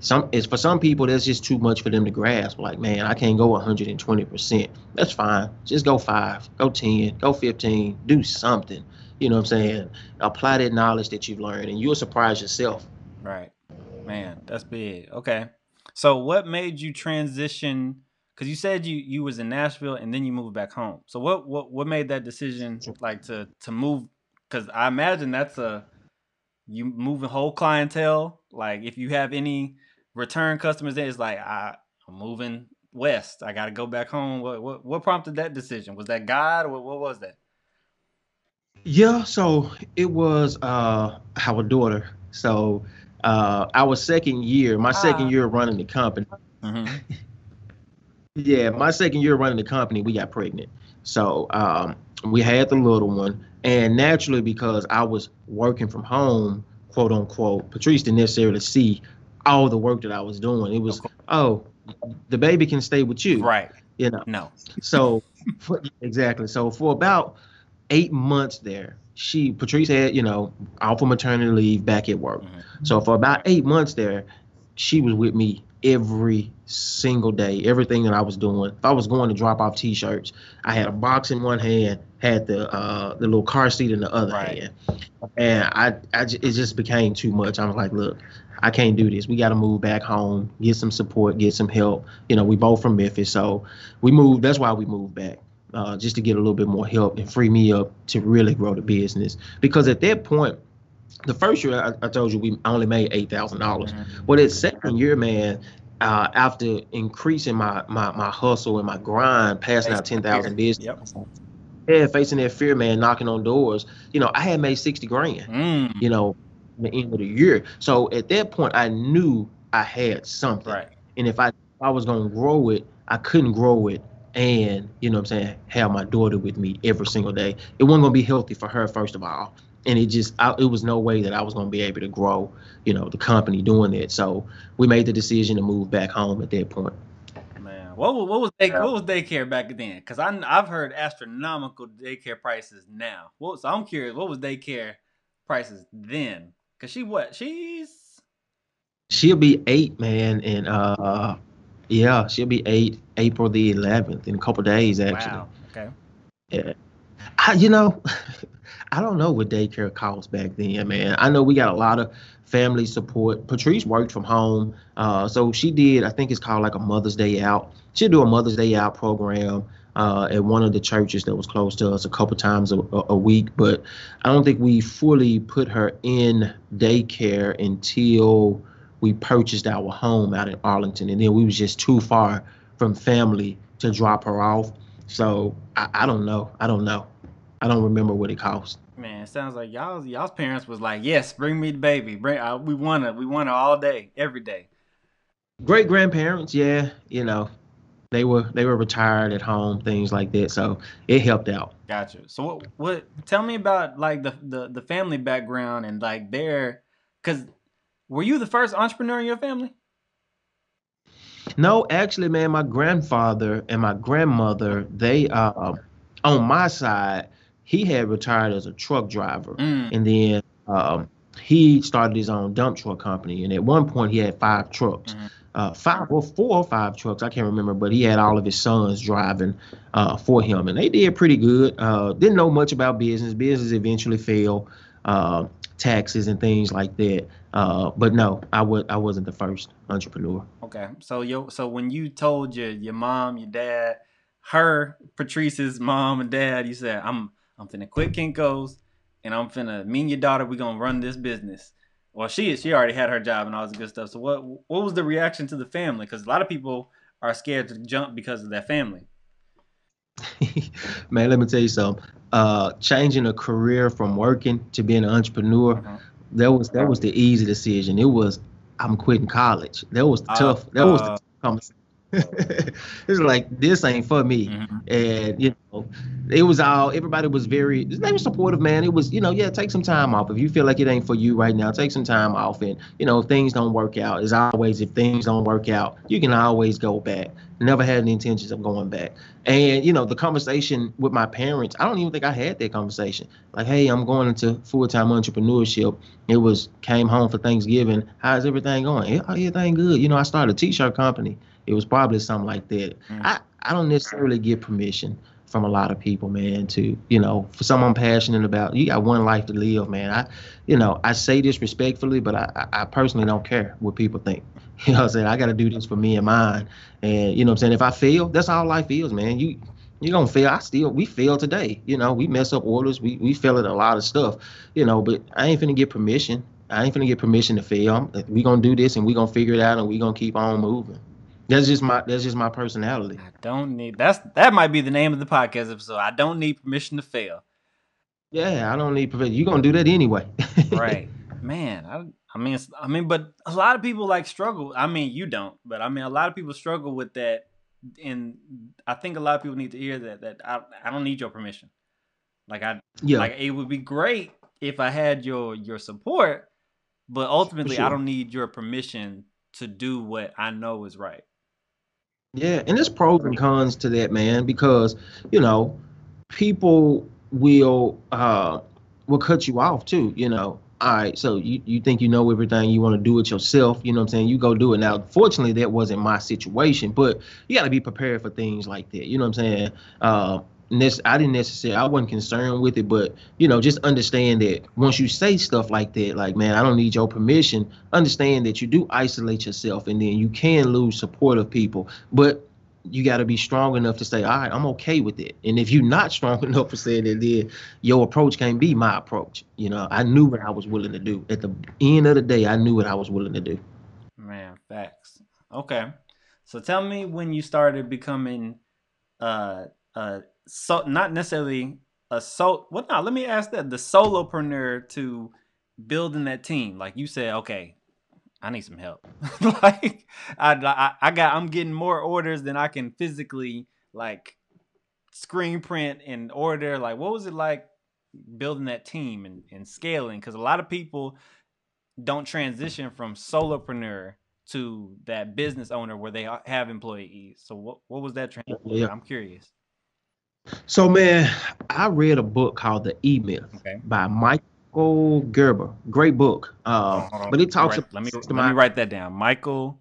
some it's for some people that's just too much for them to grasp. Like, man, I can't go 120 percent. That's fine. Just go five, go 10, go 15, do something. You know what I'm saying? Apply that knowledge that you've learned, and you'll surprise yourself. Right, man, that's big. Okay, so what made you transition? Because you said you you was in Nashville and then you moved back home. So what what what made that decision like to to move? Because I imagine that's a you moving whole clientele. Like if you have any return customers there, it's like I, I'm moving west. I got to go back home. What, what what prompted that decision? Was that God or what, what was that? Yeah, so it was uh our daughter. So uh our second year, my second ah. year running the company. Mm-hmm. [LAUGHS] yeah, my second year running the company, we got pregnant. So um we had the little one, and naturally because I was working from home, quote unquote, Patrice didn't necessarily see all the work that I was doing. It was, oh, the baby can stay with you. Right. You know. No. So for, exactly. So for about eight months there, she Patrice had, you know, off of maternity leave back at work. Mm-hmm. So for about eight months there, she was with me every single day. Everything that I was doing. If I was going to drop off t-shirts, I had a box in one hand, had the uh, the little car seat in the other right. hand, and I, I it just became too much. I was like, look, I can't do this. We got to move back home, get some support, get some help. You know, we both from Memphis, so we moved. That's why we moved back, uh, just to get a little bit more help and free me up to really grow the business. Because at that point, the first year I, I told you we only made eight thousand dollars. Mm-hmm. But that second year, man, uh, after increasing my, my my hustle and my grind, passing out ten thousand business. Yep yeah, facing that fear, man, knocking on doors. You know, I had made sixty grand. Mm. You know, the end of the year. So at that point, I knew I had something. Right. And if I if I was gonna grow it, I couldn't grow it and you know what I'm saying have my daughter with me every single day. It wasn't gonna be healthy for her first of all, and it just I, it was no way that I was gonna be able to grow, you know, the company doing that. So we made the decision to move back home at that point. Man, what was what was day, what was daycare back then? Because I I've heard astronomical daycare prices now. What so I'm curious, what was daycare prices then? Cause she what? She's She'll be eight, man, and uh, yeah, she'll be eight April the 11th in a couple days actually. wow. Okay. Yeah. I, you know, [LAUGHS] I don't know what daycare cost back then, man. I know we got a lot of family support. Patrice worked from home, uh, so she did. I think it's called like a Mother's Day Out. She'll do a Mother's Day Out program uh, at one of the churches that was close to us a couple times a, a week. But I don't think we fully put her in daycare until we purchased our home out in Arlington, and then we was just too far from family to drop her off. So I, I don't know. I don't know. I don't remember what it cost. Man, it sounds like y'all y'all's parents was like, yes, bring me the baby. Bring uh, we want her. We want her all day, every day. Great grandparents, yeah, you know, they were they were retired at home, things like that. So it helped out. Gotcha. So what what tell me about like the the, the family background and like their cause were you the first entrepreneur in your family? No, actually, man, my grandfather and my grandmother, they uh, on my side, he had retired as a truck driver, Mm, and then um, he started his own dump truck company. And at one point, he had five trucks, Mhm. Uh, five or four or five trucks, I can't remember. But he had all of his sons driving uh, for him, and they did pretty good. Uh, didn't know much about business. Business eventually failed, uh, taxes and things like that. Uh, but no, I was I wasn't the first entrepreneur. okay. So yo so when you told your your mom, your dad, her, Patrice's mom and dad, you said, I'm I'm finna quit Kinko's and I'm finna me and your daughter, we gonna run this business. Well, she she already had her job and all this good stuff. So what what was the reaction to the family? Because a lot of people are scared to jump because of their family. [LAUGHS] Man, let me tell you something. Uh, changing a career from working to being an entrepreneur, Mhm. that was that was the easy decision. It was I'm quitting college. That was the Uh, tough. That was the uh, tough conversation. It's like this ain't for me. Mhm. And you know, it was all everybody was very they were supportive, man. It was, you know, yeah, take some time off. If you feel like it ain't for you right now, take some time off. And, you know, if things don't work out, as always, if things don't work out, you can always go back. Never had any intentions of going back. And, you know, the conversation with my parents, I don't even think I had that conversation. Like, hey, I'm going into full-time entrepreneurship. It was came home for Thanksgiving. How's everything going? Everything good. You know, I started a t-shirt company. It was probably something like that. Mm. I, I don't necessarily get permission from a lot of people, man, to, you know, for someone passionate about, you got one life to live, man. I, you know, I say this respectfully, but I, I personally don't care what people think. [LAUGHS] You know what I'm saying? I got to do this for me and mine. And, you know what I'm saying? If I fail, that's how life is, man. You, you're going to fail. I still, we fail today. You know, we mess up orders. We, we fail at a lot of stuff, you know, but I ain't finna get permission. I ain't finna get permission to fail. We gonna do this and we gonna figure it out and we gonna keep on moving. That's just my that's just my personality. I don't need that's that might be the name of the podcast episode. I don't need permission to fail. Yeah, I don't need permission. You're gonna do that anyway. [LAUGHS] Right. Man, I I mean I mean but a lot of people like struggle. I mean you don't, but I mean a lot of people struggle with that and I think a lot of people need to hear that that I I don't need your permission. Like I yeah. like it would be great if I had your your support, but ultimately I don't need your permission to do what I know is right. Yeah, and there's pros and cons to that, man, because you know, people will uh will cut you off too, you know. All right, so you, you think you know everything, you want to do it yourself, you know what I'm saying? You go do it. Now, fortunately, that wasn't my situation, but you got to be prepared for things like that. You know what I'm saying? Uh, I didn't necessarily, I wasn't concerned with it, but you know, just understand that once you say stuff like that, like, man, I don't need your permission, understand that you do isolate yourself and then you can lose support of people. But you got to be strong enough to say, all right, I'm okay with it. And if you're not strong [LAUGHS] enough for saying that, then your approach can't be my approach. You know, I knew what I was willing to do. At the end of the day, I knew what I was willing to do. Man, facts. Okay. So tell me when you started becoming uh uh so not necessarily a so well now let me ask that the solopreneur to building that team. Like you said okay i need some help. [LAUGHS] Like I, I i got i'm getting more orders than i can physically like screen print and order. Like what was it like building that team and, and scaling? Because a lot of people don't transition from solopreneur to that business owner where they have employees. So what, what was that transition? Yeah. i'm curious so man, I read a book called The E Myth okay. by Michael Gerber. Great book. Uh, oh, but it talks. Right. Let me let me write that down. Michael.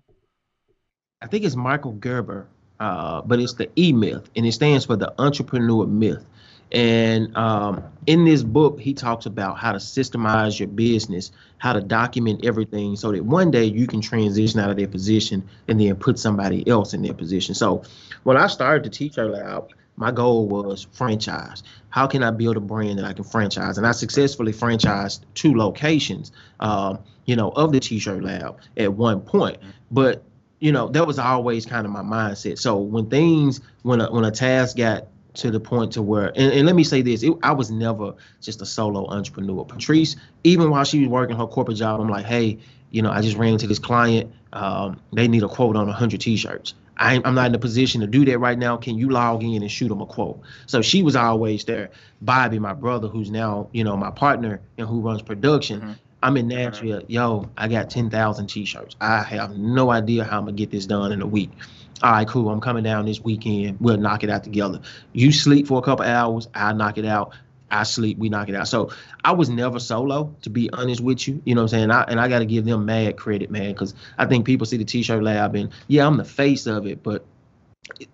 I think it's Michael Gerber, uh, but it's the E Myth, and it stands for the Entrepreneur Myth. And um, in this book, he talks about how to systemize your business, how to document everything so that one day you can transition out of their position and then put somebody else in their position. So when I started to teach T-shirt lab, my goal was franchise. How can I build a brand that I can franchise? And I successfully franchised two locations, uh, you know, of the T-shirt lab at one point. But you know, that was always kind of my mindset. So when things, when a, when a task got to the point to where, and, and let me say this, it, I was never just a solo entrepreneur. Patrice, even while she was working her corporate job, I'm like, hey, you know, I just ran into this client. Um, they need a quote on 100 T-shirts. I, am not in a position to do that right now. Can you log in and shoot them a quote? So she was always there. Bobby, my brother, who's now you know my partner and who runs production. Mm-hmm. I'm in Nashville. Yo, I got 10,000 t-shirts. I have no idea how I'm gonna get this done in a week. All right, cool. I'm coming down this weekend. We'll knock it out together. You sleep for a couple hours. I knock it out. I sleep, we knock it out. So I was never solo, to be honest with you. You know what I'm saying? I, and I got to give them mad credit, man, because I think people see the T-shirt lab and yeah, I'm the face of it, but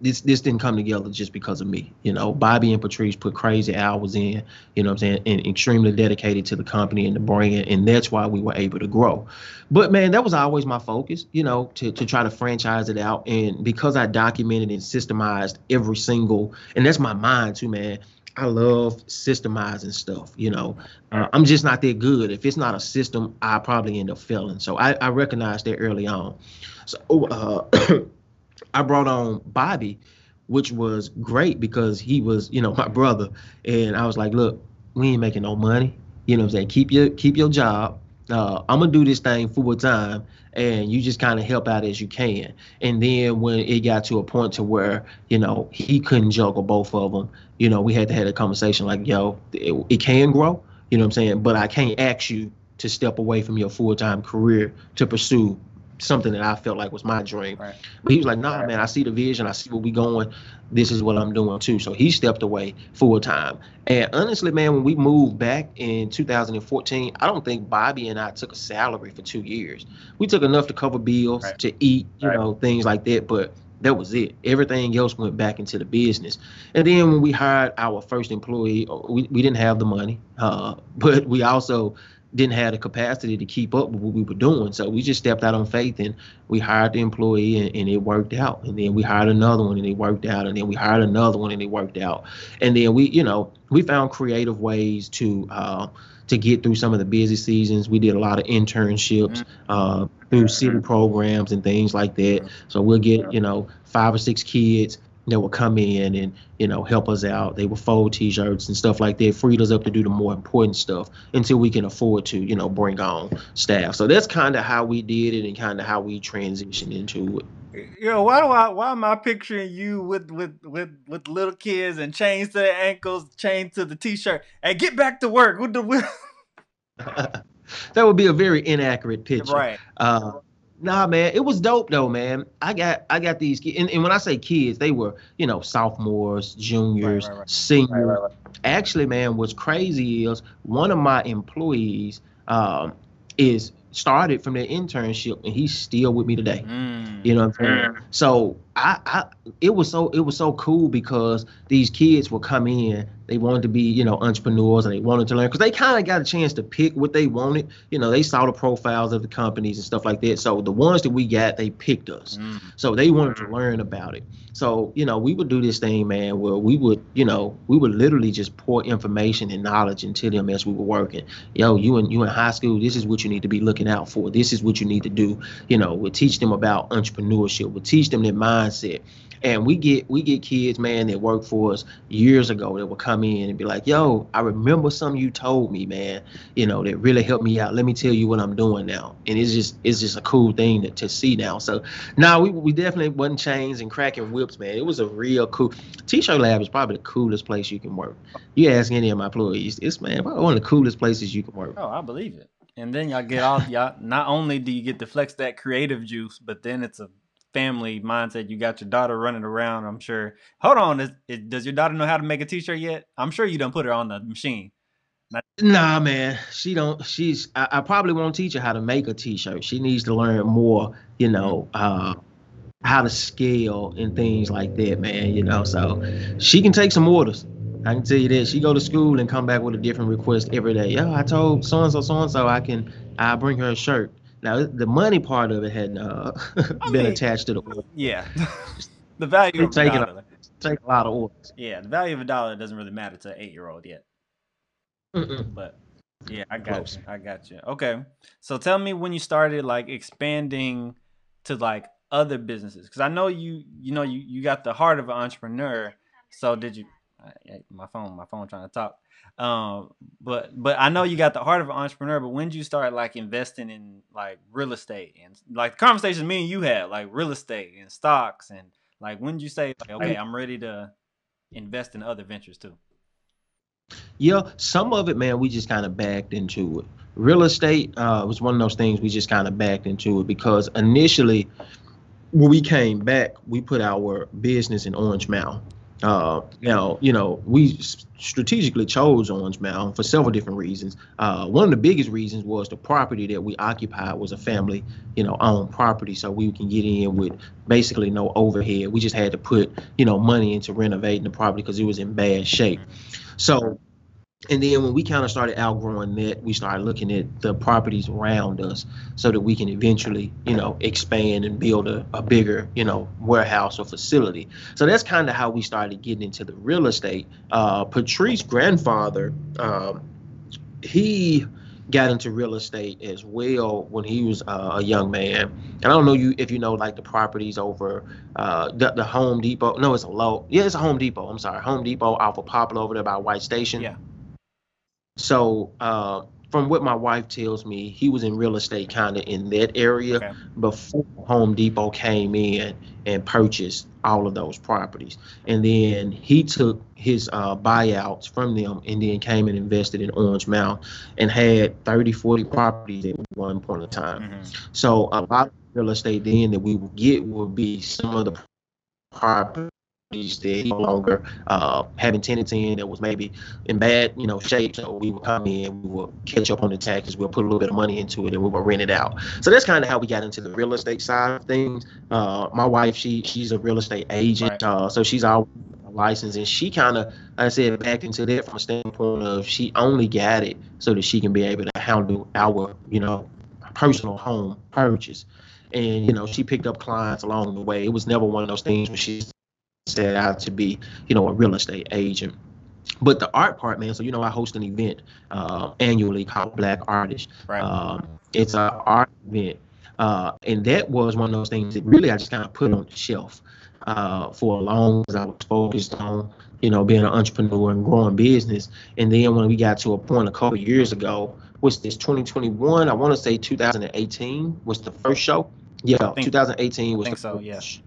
this this didn't come together just because of me. You know, Bobby and Patrice put crazy hours in, you know what I'm saying, and extremely dedicated to the company and the brand, and that's why we were able to grow. But man, that was always my focus, you know, to to try to franchise it out. And because I documented and systemized every single, and that's my mind too, man. I love systemizing stuff. You know, uh, I'm just not that good. If it's not a system, I probably end up failing. So I, I recognized that early on. So uh, [COUGHS] I brought on Bobby, which was great because he was, you know, [LAUGHS] my brother, and I was like, look, we ain't making no money. You know, I'm saying keep your keep your job. Uh, I'm gonna do this thing full time, and you just kind of help out as you can. And then when it got to a point to where you know he couldn't juggle both of them, you know, we had to have a conversation like, yo, it, it can grow, you know what I'm saying? But I can't ask you to step away from your full time career to pursue something that I felt like was my dream. Right. But he was like, nah, right. man, I see the vision. I see where we going. This is what I'm doing too. So he stepped away full time. And honestly, man, when we moved back in 2014, I don't think Bobby and I took a salary for two years. We took enough to cover bills, right. to eat, you know, things like that. But that was it. Everything else went back into the business. And then when we hired our first employee, we, we didn't have the money, uh, [LAUGHS] but we also didn't have the capacity to keep up with what we were doing. So we just stepped out on faith and we hired the employee and, and, it worked out. And then we hired another one and it worked out. And then we hired another one and it worked out. And then we, you know, we found creative ways to uh, to get through some of the busy seasons. We did a lot of internships mm-hmm. uh, through city programs and things like that. So we'll get, you know, five or six kids that would come in and you know help us out. They would fold T-shirts and stuff like that. Freed us up to do the more important stuff until we can afford to you know bring on staff. So that's kind of how we did it and kind of how we transitioned into it. You know why do I why am I picturing you with with with with little kids and chains to their ankles, chained to the T-shirt? and get back to work with the. [LAUGHS] that would be a very inaccurate picture. Right. Uh, Nah, man, it was dope though, man. I got I got these kids, and, and when I say kids, they were you know sophomores, juniors, right, right, right. seniors. Actually, man, what's crazy is one of my employees um, is started from their internship, and he's still with me today. Mm. You know what I'm saying? Mm. So I, I, it was so it was so cool because these kids would come in they wanted to be, you know, entrepreneurs and they wanted to learn because they kind of got a chance to pick what they wanted. You know, they saw the profiles of the companies and stuff like that. So the ones that we got, they picked us. Mm. So they wanted to learn about it. So, you know, we would do this thing, man, where we would, you know, we would literally just pour information and knowledge into them as we were working. Yo, you in you in high school, this is what you need to be looking out for. This is what you need to do. You know, we'll teach them about entrepreneurship. We'll teach them their mindset And we get we get kids, man, that worked for us years ago that will come in and be like, "Yo, I remember something you told me, man. You know, that really helped me out. Let me tell you what I'm doing now." And it's just it's just a cool thing to, to see now. So now nah, we we definitely wasn't chains and cracking whips, man. It was a real cool. T-shirt lab is probably the coolest place you can work. You ask any of my employees, it's man one of the coolest places you can work. Oh, I believe it. And then y'all get all y'all. Not only do you get to flex that creative juice, but then it's a family mindset. You got your daughter running around. I'm sure. Hold on, is, is, does your daughter know how to make a T-shirt yet? I'm sure you don't put her on the machine. Nah, man, she don't. She's. I, I, probably won't teach her how to make a T-shirt. She needs to learn more. You know, uh, how to scale and things like that, man. You know, so she can take some orders. I can tell you that she go to school and come back with a different request every day. Yo, I told so and so, so and so I can I bring her a shirt. Now the money part of it had uh, [LAUGHS] been mean, attached to the order. Yeah, [LAUGHS] the value of a dollar. take a lot of orders. Yeah, the value of a dollar doesn't really matter to an eight year old yet. Mm-mm. But yeah, I got Close. you. I got you. Okay, so tell me when you started like expanding to like other businesses because I know you you know you you got the heart of an entrepreneur. So did you my phone, my phone trying to talk. Um, but but I know you got the heart of an entrepreneur. But when did you start like investing in like real estate and like the conversations me and you had, like real estate and stocks, and like when did you say like, okay, I'm ready to invest in other ventures too? Yeah, some of it, man, we just kind of backed into it. Real estate uh, was one of those things we just kind of backed into it because initially, when we came back, we put our business in Orange Mound. Uh, now, you know, we strategically chose Orange Mound for several different reasons. Uh, one of the biggest reasons was the property that we occupied was a family, you know, owned property, so we can get in with basically no overhead. We just had to put, you know, money into renovating the property because it was in bad shape. So and then when we kind of started outgrowing that, we started looking at the properties around us so that we can eventually, you know, expand and build a, a bigger, you know, warehouse or facility. So that's kind of how we started getting into the real estate. Uh, Patrice's grandfather, um, he got into real estate as well when he was uh, a young man. And I don't know you if you know like the properties over uh, the, the Home Depot. No, it's a low. Yeah, it's a Home Depot. I'm sorry, Home Depot off of Poplar over there by White Station. Yeah. So uh, from what my wife tells me, he was in real estate kind of in that area okay. before Home Depot came in and purchased all of those properties. And then he took his uh, buyouts from them and then came and invested in Orange Mound and had 30, 40 properties at one point in time. Mm-hmm. So a lot of real estate then that we would get would be some of the properties that no longer uh, having tenants in that was maybe in bad, you know, shape. So we would come in, we would catch up on the taxes, we'll put a little bit of money into it, and we would rent it out. So that's kind of how we got into the real estate side of things. Uh, my wife, she she's a real estate agent, right. uh, so she's all licensed, and she kind of, like I said, back into that from a standpoint of she only got it so that she can be able to handle our, you know, personal home purchase. And you know, she picked up clients along the way. It was never one of those things where she's set out to be, you know, a real estate agent. But the art part, man. So you know, I host an event uh, annually called Black Artist. Right. Um, it's an art event, uh, and that was one of those things that really I just kind of put on the shelf uh, for a long as I was focused on, you know, being an entrepreneur and growing business. And then when we got to a point a couple years ago, was this 2021? I want to say 2018 was the first show. Yeah, think, 2018 was the so, first. Yeah.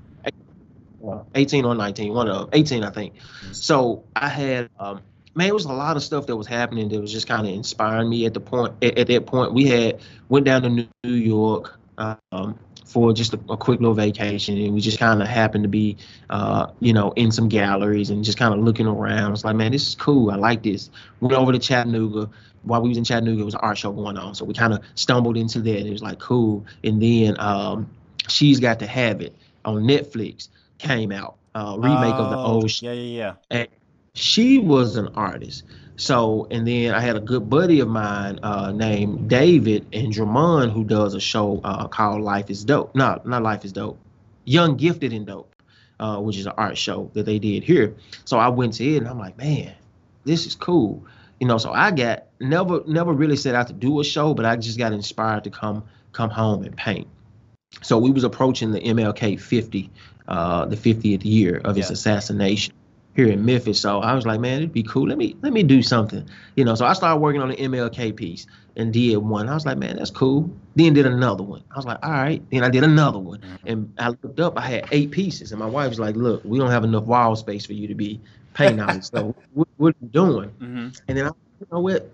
18 or 19, one of 18, I think. Mm-hmm. So I had, um, man, it was a lot of stuff that was happening that was just kind of inspiring me at the point. At, at, that point, we had went down to New York um, for just a, a, quick little vacation, and we just kind of happened to be, uh, you know, in some galleries and just kind of looking around. It's like, man, this is cool. I like this. Went over to Chattanooga. While we was in Chattanooga, it was an art show going on, so we kind of stumbled into that. It was like cool, and then um, She's Gotta Have It on Netflix came out, uh, remake of the oh, old. Yeah, yeah, yeah. And she was an artist. So, and then I had a good buddy of mine uh, named David and Drummond who does a show uh, called Life is Dope. No, not Life is Dope. Young, Gifted, and Dope, uh, which is an art show that they did here. So I went to it and I'm like, man, this is cool. You know, so I got never never really set out to do a show, but I just got inspired to come come home and paint so we was approaching the MLK 50 uh, the 50th year of his Yeah. assassination here in Memphis. So I was like, man, it'd be cool. Let me let me do something, you know. So I started working on the MLK piece and did one. I was like, man, that's cool. Then did another one. I was like, all right. Then I did another one, and I looked up. I had eight pieces, and my wife was like, look, we don't have enough wall space for you to be painting on. So [LAUGHS] what, what are you doing? hmm And then I, you know what?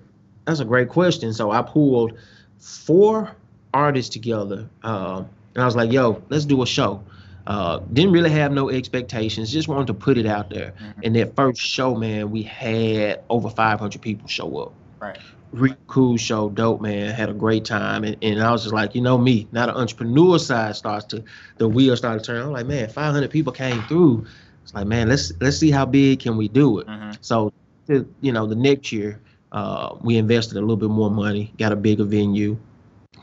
That's a great question. So I pulled four artists together, uh, and I was like, "Yo, let's do a show." Uh, didn't really have no expectations, just wanted to put it out there. Mhm. And that first show, man, we had over 500 people show up. Right. Really cool show, dope, man. Had a great time, and, and I was just like, you know me, now the entrepreneur side starts to, the wheel started turning. I'm like, man, 500 people came through. It's like, man, let's let's see how big can we do it. hmm So, you know, the next year, uh, we invested a little bit more money, got a bigger venue,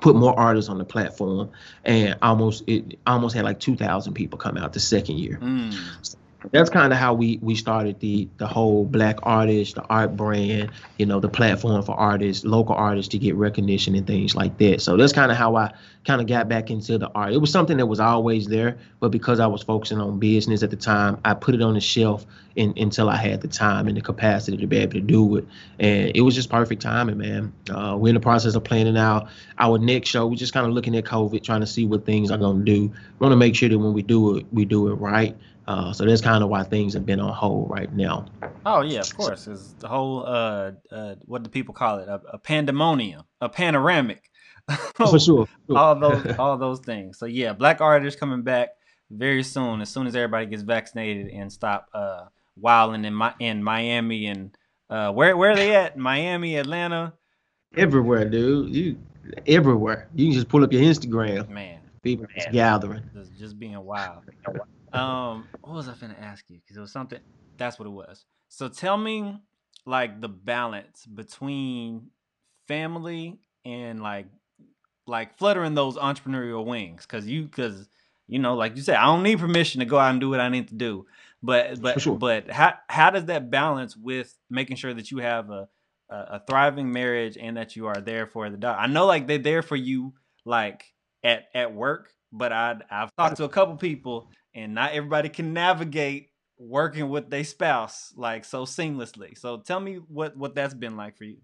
put more artists on the platform, and almost it almost had like 2,000 people come out the second year. Mm. That's kind of how we we started the the whole black artist, the art brand, you know, the platform for artists, local artists to get recognition and things like that. So that's kind of how I kind of got back into the art. It was something that was always there, but because I was focusing on business at the time, I put it on the shelf in, until I had the time and the capacity to be able to do it. And it was just perfect timing, man. Uh, we're in the process of planning out our next show. We're just kind of looking at COVID, trying to see what things are going to do. Want to make sure that when we do it, we do it right. Uh, so that's kind of why things have been on hold right now. Oh yeah, of course. It's the whole uh, uh what do people call it? A, a pandemonium, a panoramic. [LAUGHS] For sure. all those all those things. So yeah, black artists coming back very soon. As soon as everybody gets vaccinated and stop uh wilding in my in Miami and uh where where are they at? Miami, Atlanta. everywhere, dude. You everywhere. You can just pull up your Instagram. Man, People just gathering. just, just being wild. [LAUGHS] Um, what was I finna ask you? Because it was something. That's what it was. So tell me, like the balance between family and like, like fluttering those entrepreneurial wings. Because you, because you know, like you said, I don't need permission to go out and do what I need to do. But but sure. but how how does that balance with making sure that you have a a, a thriving marriage and that you are there for the dog? I know like they're there for you like at at work, but I I've talked to a couple people and not everybody can navigate working with their spouse like so seamlessly. So tell me what what that's been like for you.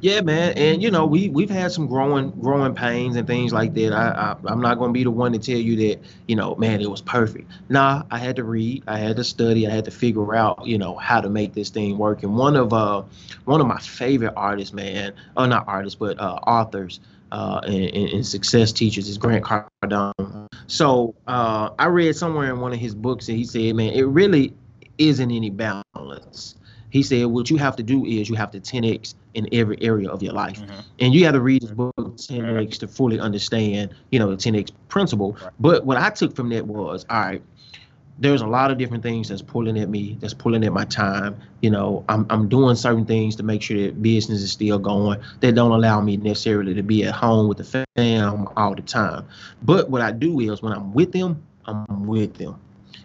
Yeah, man, and you know we we've had some growing growing pains and things like that. I, I I'm not gonna be the one to tell you that you know, man, it was perfect. Nah, I had to read, I had to study, I had to figure out you know how to make this thing work. And one of uh one of my favorite artists, man, or not artists, but uh, authors. Uh, and, and, success teachers is Grant Cardone. So uh, I read somewhere in one of his books and he said, man, it really isn't any balance. He said, what you have to do is you have to 10x in every area of your life. And you have to read his book 10x to fully understand, you know, the 10x principle. Right. But what I took from that was, all right, there's a lot of different things that's pulling at me, that's pulling at my time. You know, I'm I'm doing certain things to make sure that business is still going that don't allow me necessarily to be at home with the fam all the time. But what I do is when I'm with them, I'm with them.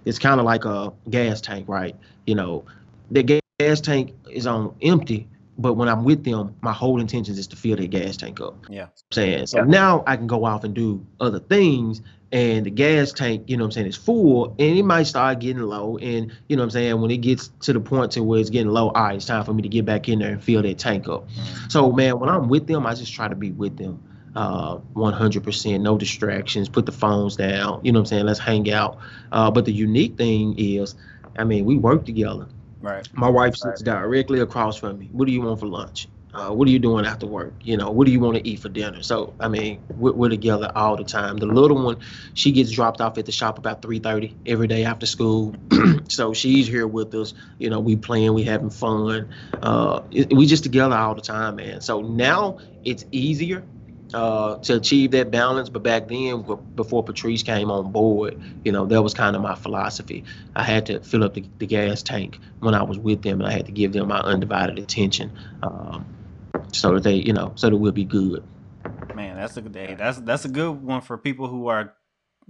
It's kind of like a gas tank, right? You know, the gas tank is on empty, but when I'm with them, my whole intention is to fill their gas tank up. Yeah. saying so now I can go off and do other things, and the gas tank, you know what I'm saying, is full, and it might start getting low, and you know what I'm saying, when it gets to the point to where it's getting low, all right, it's time for me to get back in there and fill that tank up. So man, when I'm with them, I just try to be with them. Uh, 100%, no distractions, put the phones down, you know what I'm saying? Let's hang out. Uh, but the unique thing is, I mean, we work together. Right. My wife sits directly across from me. What do you want for lunch? Uh, what are you doing after work? You know, what do you want to eat for dinner? So, I mean, we're, we're together all the time. The little one, she gets dropped off at the shop about 3:30 every day after school. [CLEARS THROAT] so she's here with us. You know, we playing, we having fun. Uh, it- we just together all the time, man. So now it's easier uh, to achieve that balance. But back then, before Patrice came on board, you know, that was kind of my philosophy. I had to fill up the, the gas tank when I was with them, and I had to give them my undivided attention, um, so that they, you know, so that we'll be good. Man, that's a good day. That's that's a good one for people who are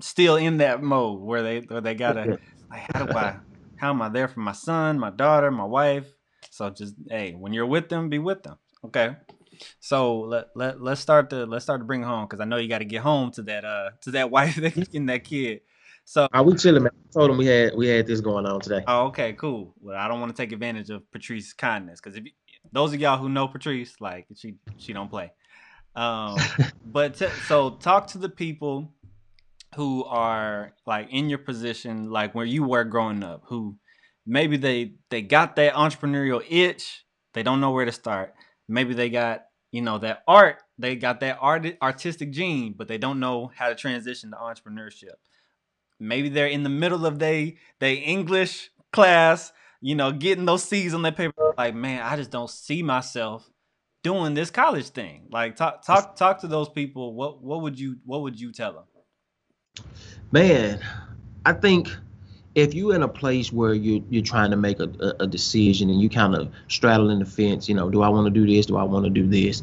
still in that mode where they where they gotta [LAUGHS] like how do I how am I there for my son, my daughter, my wife? So just hey, when you're with them, be with them. Okay. So let let let's start to let's start to bring home because I know you got to get home to that uh to that [LAUGHS] wife and that kid. So are we chilling, man? I told him we had we had this going on today. Oh, okay, cool. Well, I don't want to take advantage of Patrice's kindness because if you, those of y'all who know Patrice, like she she don't play. Um, [LAUGHS] but t- so talk to the people who are like in your position, like where you were growing up, who maybe they they got that entrepreneurial itch, they don't know where to start. Maybe they got you know that art, they got that art artistic gene, but they don't know how to transition to entrepreneurship. Maybe they're in the middle of they they English class, you know, getting those C's on their paper. Like, man, I just don't see myself doing this college thing. Like, talk talk talk to those people. What what would you what would you tell them? Man, I think if you're in a place where you're you're trying to make a, a, a decision and you kind of straddling the fence, you know, do I want to do this? Do I want to do this?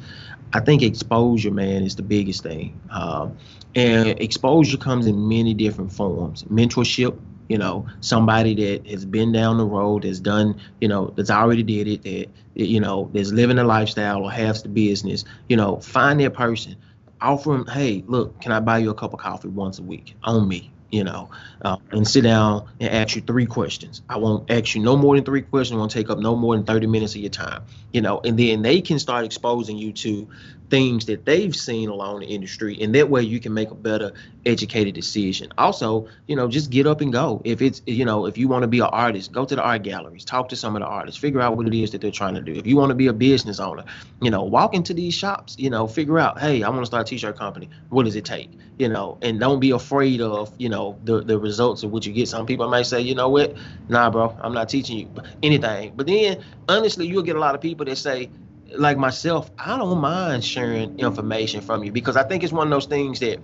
I think exposure, man, is the biggest thing. Um, and exposure comes in many different forms. Mentorship, you know, somebody that has been down the road, has done, you know, that's already did it, that, you know, that's living a lifestyle or has the business, you know, find that person. Offer them, hey, look, can I buy you a cup of coffee once a week on me? You know, uh, and sit down and ask you three questions. I won't ask you no more than three questions. I won't take up no more than 30 minutes of your time, you know, and then they can start exposing you to things that they've seen along the industry and that way you can make a better educated decision. Also you know just get up and go. If it's you know if you want to be an artist go to the art galleries talk to some of the artists figure out what it is that they're trying to do. If you want to be a business owner you know walk into these shops you know figure out hey i want to start a t-shirt company. What does it take? You know and don't be afraid of you know the the results of what you get. Some people might say you know what? Nah bro i'm not teaching you anything. But then honestly you'll get a lot of people that say like myself, I don't mind sharing information from you because I think it's one of those things that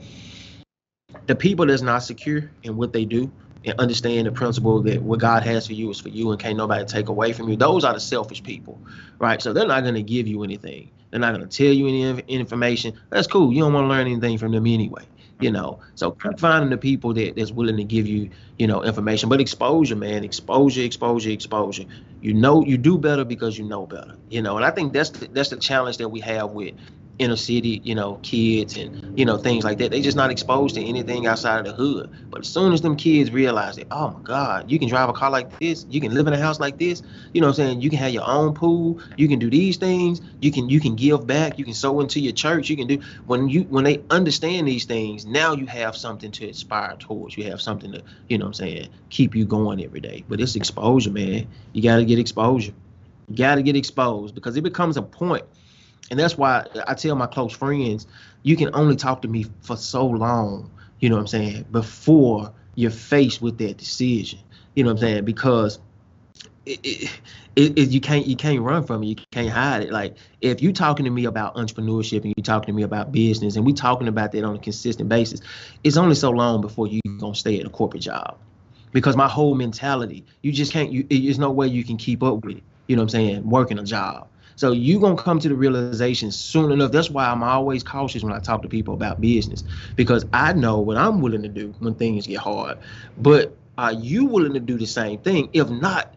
the people that's not secure in what they do and understand the principle that what God has for you is for you and can't nobody take away from you. Those are the selfish people, right? So they're not going to give you anything. They're not going to tell you any information. That's cool. You don't want to learn anything from them anyway you know. So keep finding the people that that's willing to give you, you know, information. But exposure, man, exposure, exposure, exposure. You know, you do better because you know better, you know. And I think that's the, that's the challenge that we have with inner city, you know, kids and you know things like that. They just not exposed to anything outside of the hood. But as soon as them kids realize that, oh my God, you can drive a car like this, you can live in a house like this, you know what I'm saying? You can have your own pool, you can do these things, you can you can give back, you can sow into your church, you can do when you when they understand these things, now you have something to aspire towards. You have something to, you know what I'm saying, keep you going every day. But it's exposure, man. You gotta get exposure. You gotta get exposed because it becomes a point and that's why I tell my close friends, you can only talk to me for so long, you know what I'm saying, before you're faced with that decision. You know what I'm saying? Because it, it, it, it, you can't you can't run from it. You can't hide it. Like if you're talking to me about entrepreneurship and you're talking to me about business and we talking about that on a consistent basis, it's only so long before you're gonna stay at a corporate job. Because my whole mentality, you just can't. You, there's no way you can keep up with it. You know what I'm saying? Working a job. So you gonna come to the realization soon enough. That's why I'm always cautious when I talk to people about business because I know what I'm willing to do when things get hard. But are you willing to do the same thing? If not,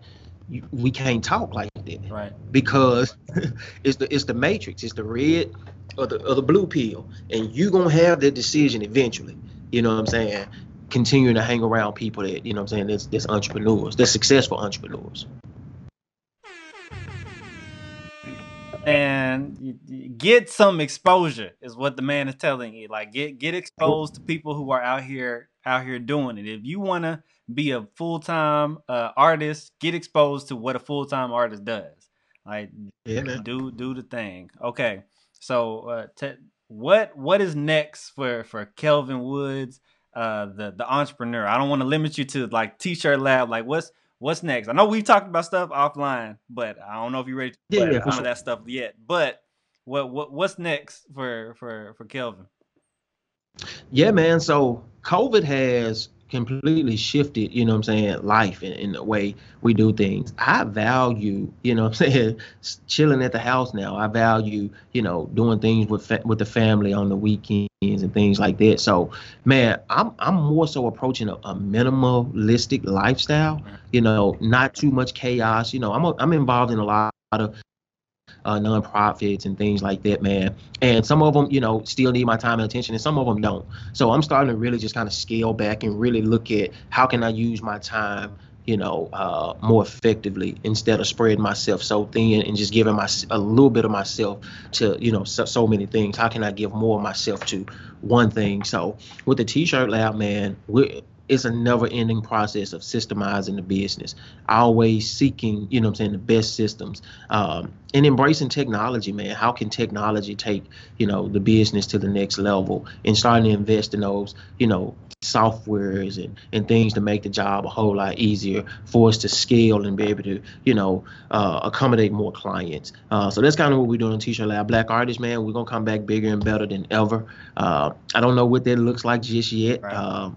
you, we can't talk like that. Right. Because [LAUGHS] it's the it's the matrix. It's the red or the or the blue pill, and you gonna have that decision eventually. You know what I'm saying? Continuing to hang around people that you know what I'm saying that's, that's entrepreneurs, that's successful entrepreneurs. And get some exposure is what the man is telling you. Like get get exposed to people who are out here out here doing it. If you want to be a full-time uh, artist get exposed to what a full-time artist does. Like yeah, do do the thing. Okay. So uh, t- what what is next for for kelvin woods uh the the entrepreneur? I don't want to limit you to like t-shirt lab. Like what's what's next? I know we've talked about stuff offline, but I don't know if you're ready to yeah, yeah, some sure. of that stuff yet. But what what what's next for for for Kelvin? Yeah, man. So COVID has completely shifted, you know what I'm saying, life in, in, the way we do things. I value, you know what I'm [LAUGHS] saying, chilling at the house now. I value, you know, doing things with fa- with the family on the weekends and things like that. So, man, I'm I'm more so approaching a, a minimalistic lifestyle, mm-hmm. you know, not too much chaos. You know, I'm a, I'm involved in a lot of uh, nonprofits and things like that, man. And some of them, you know, still need my time and attention, and some of them don't. So I'm starting to really just kind of scale back and really look at how can I use my time you know, uh, more effectively instead of spreading myself so thin and just giving my a little bit of myself to, you know, so, so many things. How can I give more of myself to one thing? So with the T-shirt lab, man, we it's a never ending process of systemizing the business, always seeking, you know I'm saying, the best systems um, and embracing technology, man. How can technology take, you know, the business to the next level and starting to invest in those, you know, softwares and, and things to make the job a whole lot easier for us to scale and be able to, you know, uh, accommodate more clients. Uh, so that's kind of what we're doing in T-shirt Lab. Black Artists, man, we're going to come back bigger and better than ever. Uh, I don't know what that looks like just yet. Right.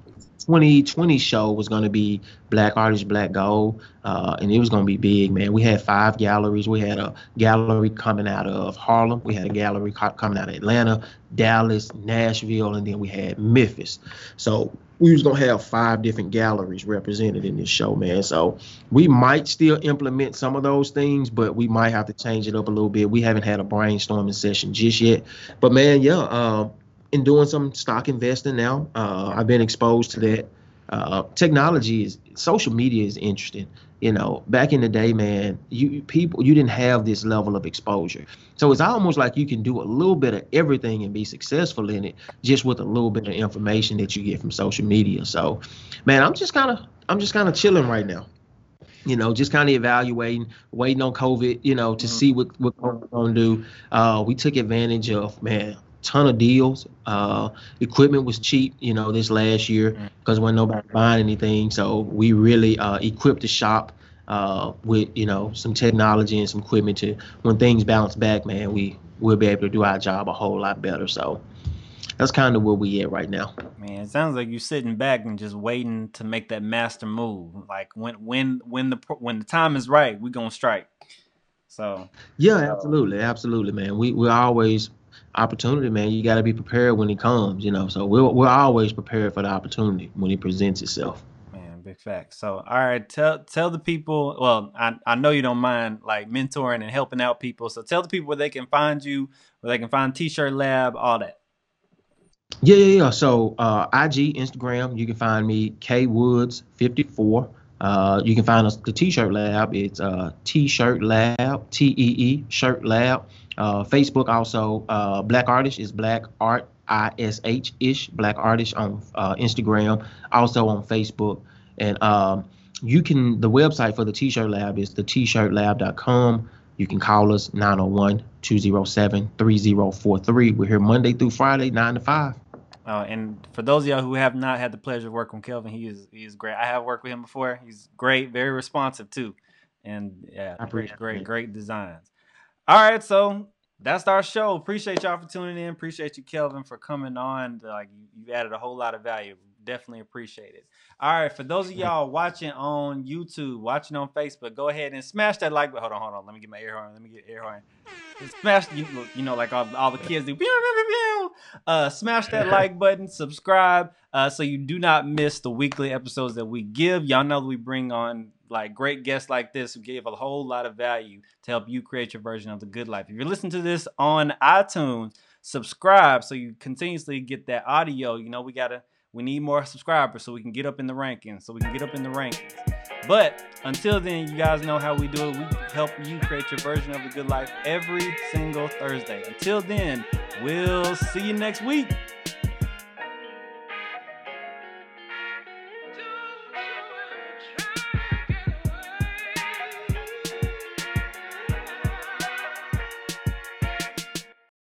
Um, 2020 show was going to be Black Artist, Black Gold, uh, and it was going to be big, man. We had five galleries. We had a gallery coming out of Harlem. We had a gallery coming out of Atlanta, Dallas, Nashville, and then we had Memphis. So we was gonna have five different galleries represented in this show, man. So we might still implement some of those things, but we might have to change it up a little bit. We haven't had a brainstorming session just yet, but man, yeah, uh, in doing some stock investing now. Uh, I've been exposed to that. Uh, technology is social media is interesting. You know, back in the day, man, you people you didn't have this level of exposure. So it's almost like you can do a little bit of everything and be successful in it just with a little bit of information that you get from social media. So, man, I'm just kind of I'm just kind of chilling right now you know, just kind of evaluating, waiting on COVID, you know, to mm-hmm. see what what we're gonna do. Uh, we took advantage of man ton of deals. Uh, equipment was cheap, you know, this last year because mm. when nobody buying anything. So we really uh, equipped the shop uh, with, you know, some technology and some equipment to when things bounce back, man, we we'll be able to do our job a whole lot better. So that's kind of where we at right now. Man, it sounds like you're sitting back and just waiting to make that master move. Like when when when the when the time is right, we're gonna strike. So yeah, absolutely, absolutely, man. We we always opportunity, man, you got to be prepared when it comes, you know. So we're we're always prepared for the opportunity when it presents itself. Man, big fact. So, all right, tell tell the people. Well, I I know you don't mind like mentoring and helping out people. So tell the people where they can find you, where they can find T-shirt Lab, all that. Yeah, yeah, yeah. So uh, IG, Instagram, you can find me K Woods fifty four. Uh, you can find us the T-shirt Lab. It's uh, T-shirt Lab, T E E Shirt Lab. Uh, Facebook also, uh, Black Artish is Black Art I S H ish, Black Artish on uh, Instagram, also on Facebook. And um, you can, the website for the T shirt lab is the t-shirtlab.com. You can call us 901 207 3043. We're here Monday through Friday, 9 to 5. Uh, and for those of y'all who have not had the pleasure of working with Kelvin, he is he is great. I have worked with him before. He's great, very responsive too, and yeah, great, great, great designs. All right, so that's our show. Appreciate y'all for tuning in. Appreciate you, Kelvin, for coming on. Like you, added a whole lot of value. Definitely appreciate it. All right, for those of y'all watching on YouTube, watching on Facebook, go ahead and smash that like button. Hold on, hold on. Let me get my air horn. Let me get air horn. Smash, you, you know, like all, all the kids do. Uh, smash that [LAUGHS] like button, subscribe, uh, so you do not miss the weekly episodes that we give. Y'all know we bring on like great guests like this who gave a whole lot of value to help you create your version of the good life. If you're listening to this on iTunes, subscribe so you continuously get that audio. You know, we gotta we need more subscribers so we can get up in the rankings, so we can get up in the rankings. But until then, you guys know how we do it. We help you create your version of the good life every single Thursday. Until then, we'll see you next week.